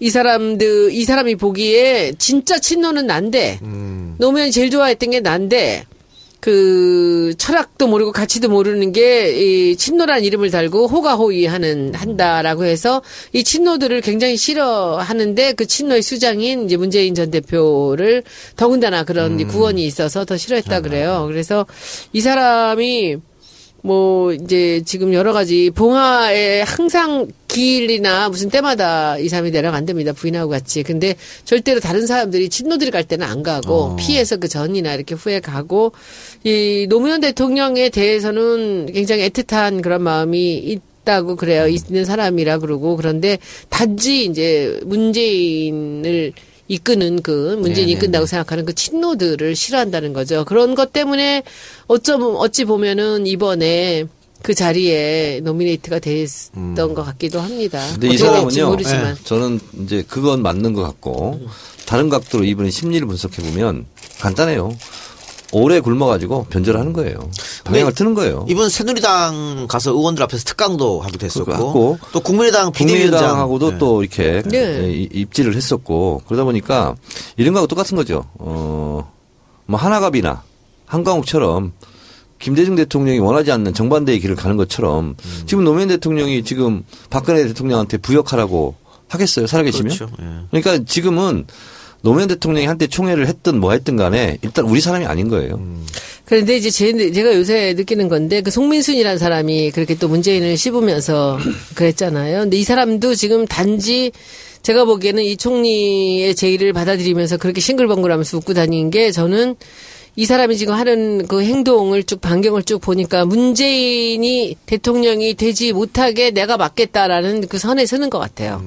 이 사람들 이 사람이 보기에 진짜 친노는 난데 노무현이 제일 좋아했던 게 난데 그 철학도 모르고 가치도 모르는 게 이 친노란 이름을 달고 호가호위하는 한다라고 해서 이 친노들을 굉장히 싫어하는데 그 친노의 수장인 이제 문재인 전 대표를 더군다나 그런 구원이 있어서 더 싫어했다 그래요. 그래서 이 사람이 뭐 이제 지금 여러 가지 봉화에 항상 길이나 무슨 때마다 이 사람이 내려간답니다. 부인하고 같이. 근데 절대로 다른 사람들이 친노들이 갈 때는 안 가고 피해서 그 전이나 이렇게 후에 가고 이 노무현 대통령에 대해서는 굉장히 애틋한 그런 마음이 있 다고 그래요. 있는 사람이라 그러고. 그런데 단지 이제 문재인을 이끄는 그 문재인이 이끈다고 생각하는 그 친노들을 싫어한다는 거죠. 그런 것 때문에 어쩜 어찌 보면은 이번에 그 자리에 노미네이트가 됐던 것 같기도 합니다. 근데 이 사람은요, 모르지만 저는 이제 그건 맞는 것 같고, 다른 각도로 이분의 심리를 분석해 보면 간단해요. 오래 굶어가지고 변절을 하는 거예요. 방향을 트는 거예요. 이번 새누리당 가서 의원들 앞에서 특강도 하기도 했었고 또 국민의당 비대위원장 국민의당하고도 네. 또 이렇게 네. 예, 이- 입지를 했었고 그러다 보니까 이런 거하고 똑같은 거죠. 어, 뭐 하나갑이나 한강욱처럼 김대중 대통령이 원하지 않는 정반대의 길을 가는 것처럼 음. 지금 노무현 대통령이 지금 박근혜 대통령한테 부역하라고 하겠어요. 살아계시면. 그렇죠. 예. 그러니까 지금은 노무현 대통령이 한때 총회를 했든 뭐 했든 간에 일단 우리 사람이 아닌 거예요. 음. 그런데 이제 제, 제가 요새 느끼는 건데 그 송민순이라는 사람이 그렇게 또 문재인을 씹으면서 그랬잖아요. 근데 이 사람도 지금 단지 제가 보기에는 이 총리의 제의를 받아들이면서 그렇게 싱글벙글하면서 웃고 다니는 게 저는 이 사람이 지금 하는 그 행동을 쭉 반경을 쭉 보니까 문재인이 대통령이 되지 못하게 내가 맡겠다라는 그 선에 서는 것 같아요.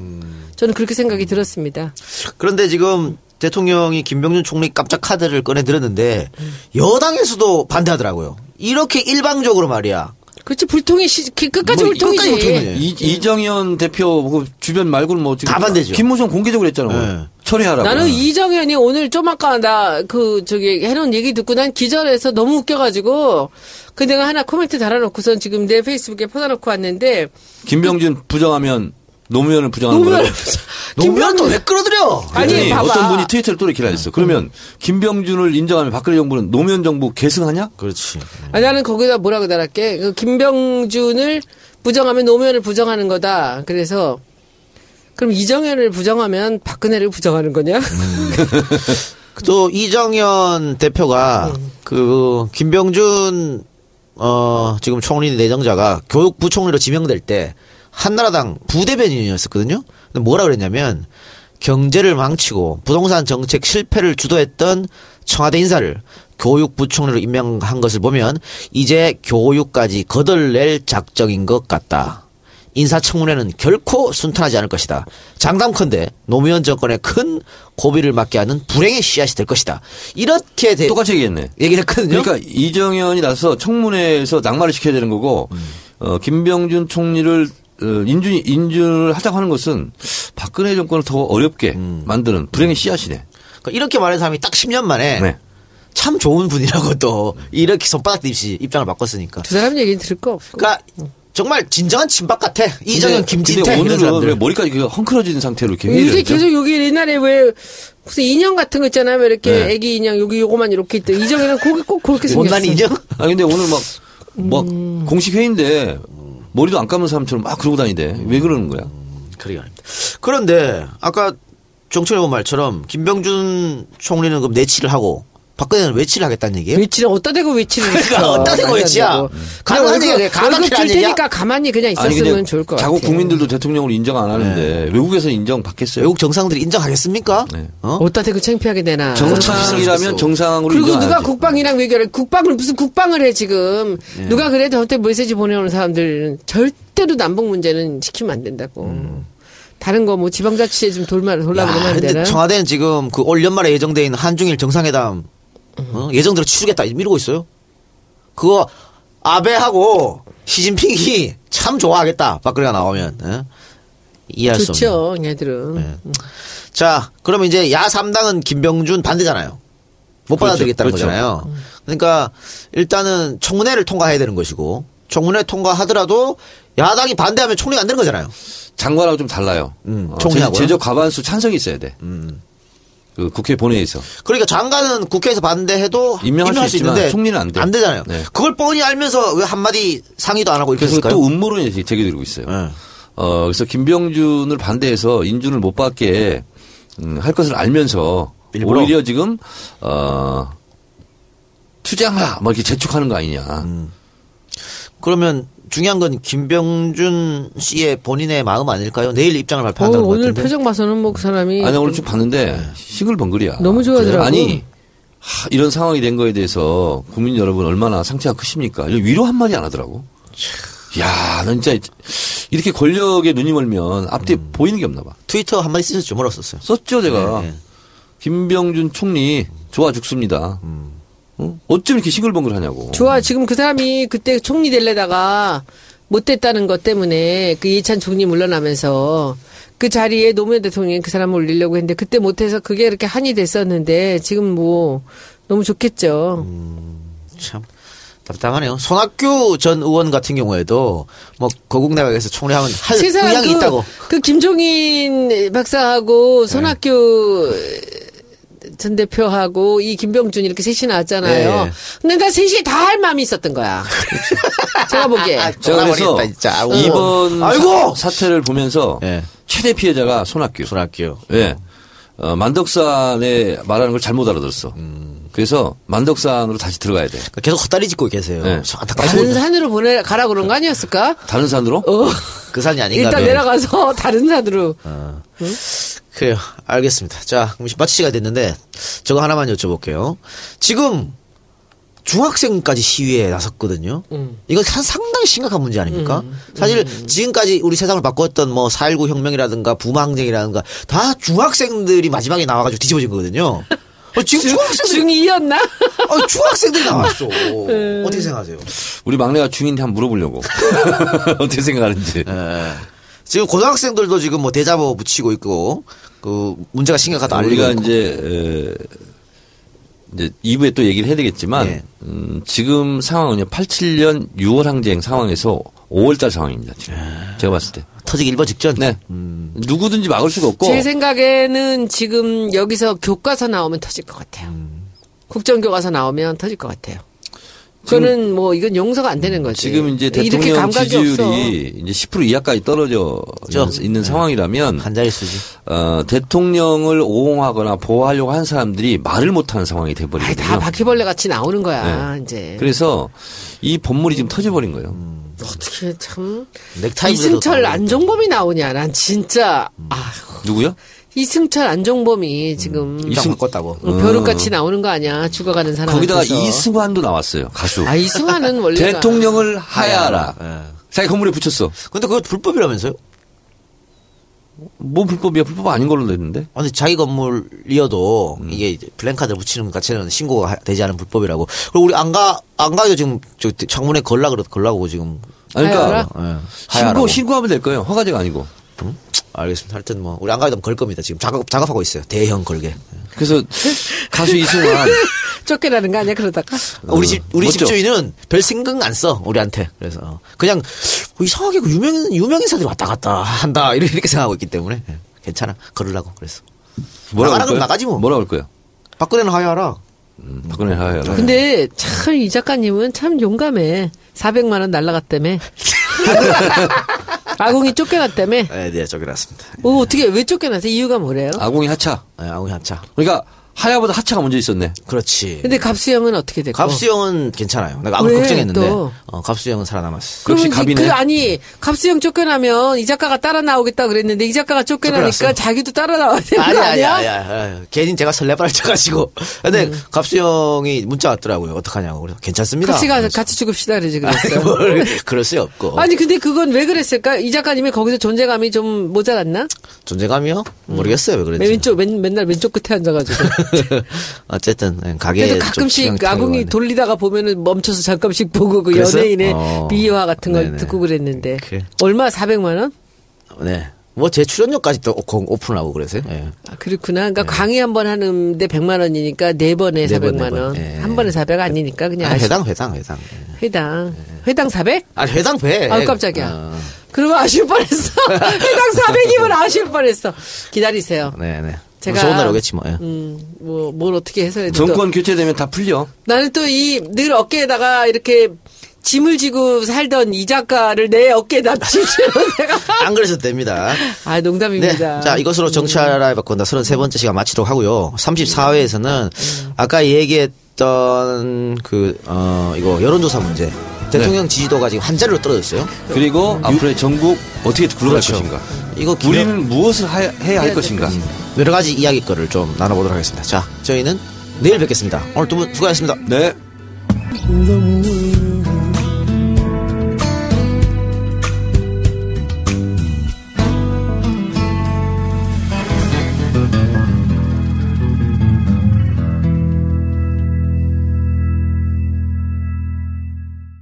저는 그렇게 생각이 들었습니다. 그런데 지금 대통령이 김병준 총리 깜짝 카드를 꺼내 들었는데 여당에서도 반대하더라고요. 이렇게 일방적으로 말이야. 그렇지 불통이 시, 그 끝까지 뭐 불통이지. 끝까지. 이, 이정현 대표 그 주변 말고는 뭐 지금 다 반대죠. 김무성 공개적으로 했잖아요. 네. 처리하라고. 나는 이정현이 오늘 좀 아까 나 그 저기 해놓은 얘기 듣고 난 기절해서 너무 웃겨가지고 그 내가 하나 코멘트 달아놓고선 지금 내 페이스북에 퍼다놓고 왔는데 김병준 부정하면 노무현을 부정하는 노무현 거라고. 노무현 또왜 끌어들여? 아니, 봐봐. 어떤 분이 트위터를 또 이렇게 날렸어. 그러면 김병준을 인정하면 박근혜 정부는 노무현 정부 계승하냐? 그렇지. 아, 나는 거기다 뭐라고 달할게 그 김병준을 부정하면 노무현을 부정하는 거다 그래서 그럼 이정현을 부정하면 박근혜를 부정하는 거냐? 또 이정현 대표가 그 김병준 어 지금 총리 내정자가 교육부총리로 지명될 때 한나라당 부대변인이었었거든요. 뭐라 그랬냐면 경제를 망치고 부동산 정책 실패를 주도했던 청와대 인사를 교육부총리로 임명한 것을 보면 이제 교육까지 거덜낼 작정인 것 같다. 인사청문회는 결코 순탄하지 않을 것이다. 장담컨대 노무현 정권에 큰 고비를 맞게 하는 불행의 씨앗이 될 것이다. 이렇게 대- 똑같이 얘기했네. 얘기를 했거든요. 그러니까 이정현이 나서 청문회에서 낙마를 시켜야 되는 거고 어, 김병준 총리를 어, 인준 인준을 하자고 하는 것은 박근혜 정권을 더 어렵게 만드는 불행의 씨앗이네. 그러니까 이렇게 말하는 사람이 딱 10년 만에 네. 참 좋은 분이라고 또 이렇게 손바닥 듯이 입장을 바꿨으니까. 두 사람 얘기는 들을 거 없고. 그러니까 정말 진정한 친박 같아. 이정현, 김진태 근데 오늘은 사람들. 왜 머리까지 그 헝클어진 상태로 이렇게 요새? 계속 여기 옛날에 왜 무슨 인형 같은 거 있잖아요. 왜 이렇게 네. 애기 인형 여기 요거만 이렇게 있대. 이정현은 거기 꼭 그렇게 생겼어. 못난 인정? 아 근데 오늘 막, 막 공식 회의인데 머리도 안 감은 사람처럼 막 그러고 다니대. 왜 그러는 거야? 그러게 말입니다. 그런데 아까 본 말처럼 김병준 총리는 그럼 내치를 하고 박근혜는 외치를 하겠다는 얘기예요? 외치를 어디다 대고 외치를 그러니까. 어디다 대고 외치야. 가능한 그냥 얘기야. 월급 줄. 테니까 가만히 그냥 있었으면 좋을 것 같아. 자국 국민들도 대통령을 인정 안 하는데 외국에서 인정 받겠어요? 외국 정상들이 인정하겠습니까? 네. 어? 어디다 대고 창피하게 되나. 정상이라면 정상으로 그리고 인정 안 누가. 국방이랑 외교를 국방을 무슨 국방을 해 지금 예. 누가 그래도 저한테 메시지 보내오는 사람들은 절대로 남북 문제는 시키면 안 된다고. 다른 거 뭐 지방자치에 좀 돌말 돌라 야, 그러면 되나? 청와대는 지금 그 올 연말에 예정돼 있는 한중일 정상회담 어? 예정대로 치르겠다 미루고 있어요. 그거 아베하고 시진핑이 참 좋아하겠다. 박근혜가 나오면 어? 이해할 수 없는. 좋죠, 얘들은. 네. 자, 그러면 이제 야 3당은 김병준 반대잖아요. 못 그렇죠. 받아들이겠다는 그렇죠. 거잖아요. 그러니까 일단은 청문회를 통과해야 되는 것이고 청문회 통과하더라도 야당이 반대하면 총리가 안 되는 거잖아요. 장관하고 좀 달라요. 음, 어, 총리하고요? 제- 제적 과반수 찬성이 있어야 돼. 그 국회 본회의에서. 그러니까 장관은 국회에서 반대해도 임명할 임명할, 수수 있지만 있는데 총리는 안 돼. 안 되잖아요. 네. 그걸 뻔히 알면서 왜 한마디 상의도 안 하고 이렇게 그래서? 또 음모론이 제기되고 있어요. 네. 어, 그래서 김병준을 반대해서 인준을 못 받게 음, 할 것을 알면서 일부러? 오히려 지금 어, 투쟁하라 뭐 이렇게 재촉하는 거 아니냐. 음. 그러면 중요한 건 김병준 씨의 본인의 마음 아닐까요? 내일 입장을 어, 발표한다는 것 오늘 같은데. 표정 봐서는 뭐 그 사람이 아니 오늘 좀 봤는데 싱글벙글이야. 너무 좋아하더라고. 아니 하, 이런 상황이 된 거에 대해서 국민 여러분 얼마나 상처가 크십니까? 위로 한 마디 안 하더라고. 야, 너 진짜 이렇게 권력에 눈이 멀면 앞뒤에 보이는 게 없나 봐. 트위터 한 마디 쓰셨죠? 뭐라고 썼어요? 썼죠 제가. 네, 네. 김병준 총리 좋아 죽습니다. 어? 어쩜 이렇게 싱글벙글하냐고. 좋아 지금 그 사람이 그때 총리 될래다가 못 됐다는 것 때문에 그 이찬 총리 물러나면서 그 자리에 노무현 대통령이 그 사람을 올리려고 했는데 그때 못해서 그게 이렇게 한이 됐었는데 지금 뭐 너무 좋겠죠. 참 답답하네요. 손학규 전 의원 같은 경우에도 뭐 거국 내각에서 총리하면 할 의향이 그, 있다고. 그 김종인 박사하고 손학규 전 대표하고 이 김병준 이렇게 셋이 나왔잖아요. 네. 근데 나 셋이 다 할 마음이 있었던 거야. 제가 보기에. 제가 그래서 진짜. 이번 아이고! 사, 태를 보면서 예. 최대 피해자가 손학규. 손학규. 예. 어, 만덕산에 말하는 걸 잘못 알아들었어. 그래서 만덕산으로 다시 들어가야 돼. 계속 헛다리 짚고 계세요. 네. 참 다른 안타깝습니다. 산으로 보내 가라 그런 거 아니었을까? 다른 산으로? 어. 그 산이 아닌가. 일단 네. 내려가서 다른 산으로. 그래요. 알겠습니다. 자, 그럼 마치 시가 됐는데 저거 하나만 여쭤볼게요. 지금 중학생까지 시위에 나섰거든요. 음. 상- 상당히 심각한 문제 아닙니까? 사실 지금까지 우리 세상을 바꿨던 뭐 4.19 혁명이라든가 부마 항쟁이라든가 다 중학생들이 마지막에 나와가지고 뒤집어진 거거든요. 어, 지금 중학생들이, 중2였나? 어, 중학생들이 나왔어. 어떻게 생각하세요? 우리 막내가 중인데 한번 물어보려고. 어떻게 생각하는지. 예. 지금 고등학생들도 지금 뭐 대자보 붙이고 있고 그 문제가 심각하다 알리고 우리가. 이제, 에, 이제 2부에 또 얘기를 해야 되겠지만, 예. 음, 지금 상황은요, 87년 6월 항쟁 상황에서 5월달 상황입니다, 지금. 제가 봤을 때. 터지기 일보 직전. 네. 누구든지 막을 수가 없고. 제 생각에는 지금 여기서 교과서 나오면 터질 것 같아요. 음. 국정교과서 나오면 터질 것 같아요. 그거는 뭐 이건 용서가 안 되는 거지. 지금 이제 대통령 감각이 없어. 지지율이 이제 10% 이하까지 떨어져 그렇죠. 있는 상황이라면 한 자릿수지. 어, 대통령을 옹호하거나 보호하려고 하는 사람들이 말을 못 하는 상황이 아이, 돼 버리거든요. 다 바퀴벌레 같이 나오는 거야, 이제. 그래서 이 본물이 지금 터져 버린 거예요. 어떻게 참. 넥타이 이승철 안종범이 나오냐, 난 진짜. 아 누구요? 이승철 안종범이 지금. 이승 바꿨다고. 어, 벼룩같이 나오는 거 아니야, 죽어가는 사람. 거기다가 이승환도 나왔어요. 가수. 아, 이승환은 원래. 대통령을 하야라. 예. 자기 건물에 붙였어. 근데 그거 불법이라면서요? 뭐 불법이야? 불법 아닌 걸로 냈는데. 아니 자기 건물이어도 이게 이제 플랜카드를 붙이는 것 자체는 신고가 하- 되지 않은 불법이라고. 그리고 우리 안가 안가도 지금 저 창문에 걸라 그러 걸라고 지금. 아니, 그러니까 하야라? 예. 신고. 신고하면 될 거예요. 허가제가 아니고. 알겠습니다. 하여튼 뭐 우리 안가도 걸 겁니다. 지금 작업 작업하고 있어요. 대형 걸게. 그래서 가수 이승환 쫓겨나는 거 아니야, 그러다가? 우리 집 우리 멋져. 집주인은 별 생각 안 써 우리한테 그래서 그냥 어, 이상하게 그 유명 유명 인사들이 왔다 갔다 한다 이렇게 생각하고 있기 때문에 예, 괜찮아 걸으려고 그래서 뭐라고 나가라? 나가지 뭐. 뭐라고 할 거예요? 박근혜는 하야라 음, 박근혜 하야라. 근데 참 이 작가님은 참 용감해. 400만 원 날라갔다며. 아궁이 쫓겨났다며. 네, 네 쫓겨났습니다 어, 어떻게 왜 쫓겨났어? 이유가 뭐래요? 아궁이 하차. 네, 아웅이 하차 그러니까 하야보다 하차가 먼저 있었네. 그렇지 근데 갑수형은 어떻게 됐고? 갑수형은 괜찮아요 내가 아무 왜 걱정했는데 또? 어, 갑수형은 살아남았어 그럼 역시 갑이네. 그 아니 갑수형 쫓겨나면 이 작가가 따라 나오겠다 그랬는데 이 작가가 쫓겨나니까 쫓겨났어. 자기도 따라 나와야 되는 아니 거 아니 아니야? 아니 아니 괜히 제가 설레발을 쳐가지고 근데 음. 갑수형이 문자 왔더라고요 어떡하냐고 그래서 괜찮습니다 같이 가 그래서 같이 죽읍시다 그러지 그랬어요. 뭘 그럴 수 없고 아니 근데 그건 왜 그랬을까? 이 작가님이 거기서 존재감이 좀 모자랐나? 존재감이요 모르겠어요 왜 그랬지 맨 왼쪽 맨, 맨날 왼쪽 끝에 앉아가지고. 어쨌든 가게에 그래도 좀 가끔씩 아궁이 돌리다가 보면은 멈춰서 잠깐씩 보고 그 그랬어요? 연예인의 어. 비유화 같은 걸 네네. 듣고 그랬는데 그래. 얼마 400만 원? 네. 뭐 제 출연료까지 또 오- 오픈하고 그래서요. 예. 아, 그렇구나. 그러니까 강의 한 번 하는데 100만 원이니까 네 번에 네 번, 400만 네 번. 원. 예. 한 번에 400 아니니까 그냥 아, 회당 회당 회당. 예. 회당. 회당 400? 아 회당 배. 아우, 깜짝이야. 어, 그러면 아쉬울 뻔했어. 회당 400이면 아쉬울 뻔했어. 기다리세요. 네 네. 제가- 좋은 날 오겠지 뭐. 예. 음, 뭐, 뭘 어떻게 해서라도. 또- 정권 교체되면 다 풀려. 나는 또 이 늘 어깨에다가 이렇게 짐을 지고 살던 이 작가를 내 어깨에다 쥐주는 내가. 안 그러셔도 됩니다. 아, 네. 농담입니다. 자, 이것으로 정치하라에 바꾼다 33번째 시간 마치도록 하고요. 34회에서는 아까 얘기했던 그, 어, 이거 여론조사 문제. 대통령 지지도가 지금 한 자리로 떨어졌어요. 그리고 앞으로의 전국 어떻게 굴러갈 그렇죠. 것인가. 이거 기념- 우리는 무엇을 하- 해야 할 것인가. 여러 가지 이야기거리를 좀 나눠보도록 하겠습니다. 자, 저희는 내일 뵙겠습니다. 오늘 두 분 수고하셨습니다. 네.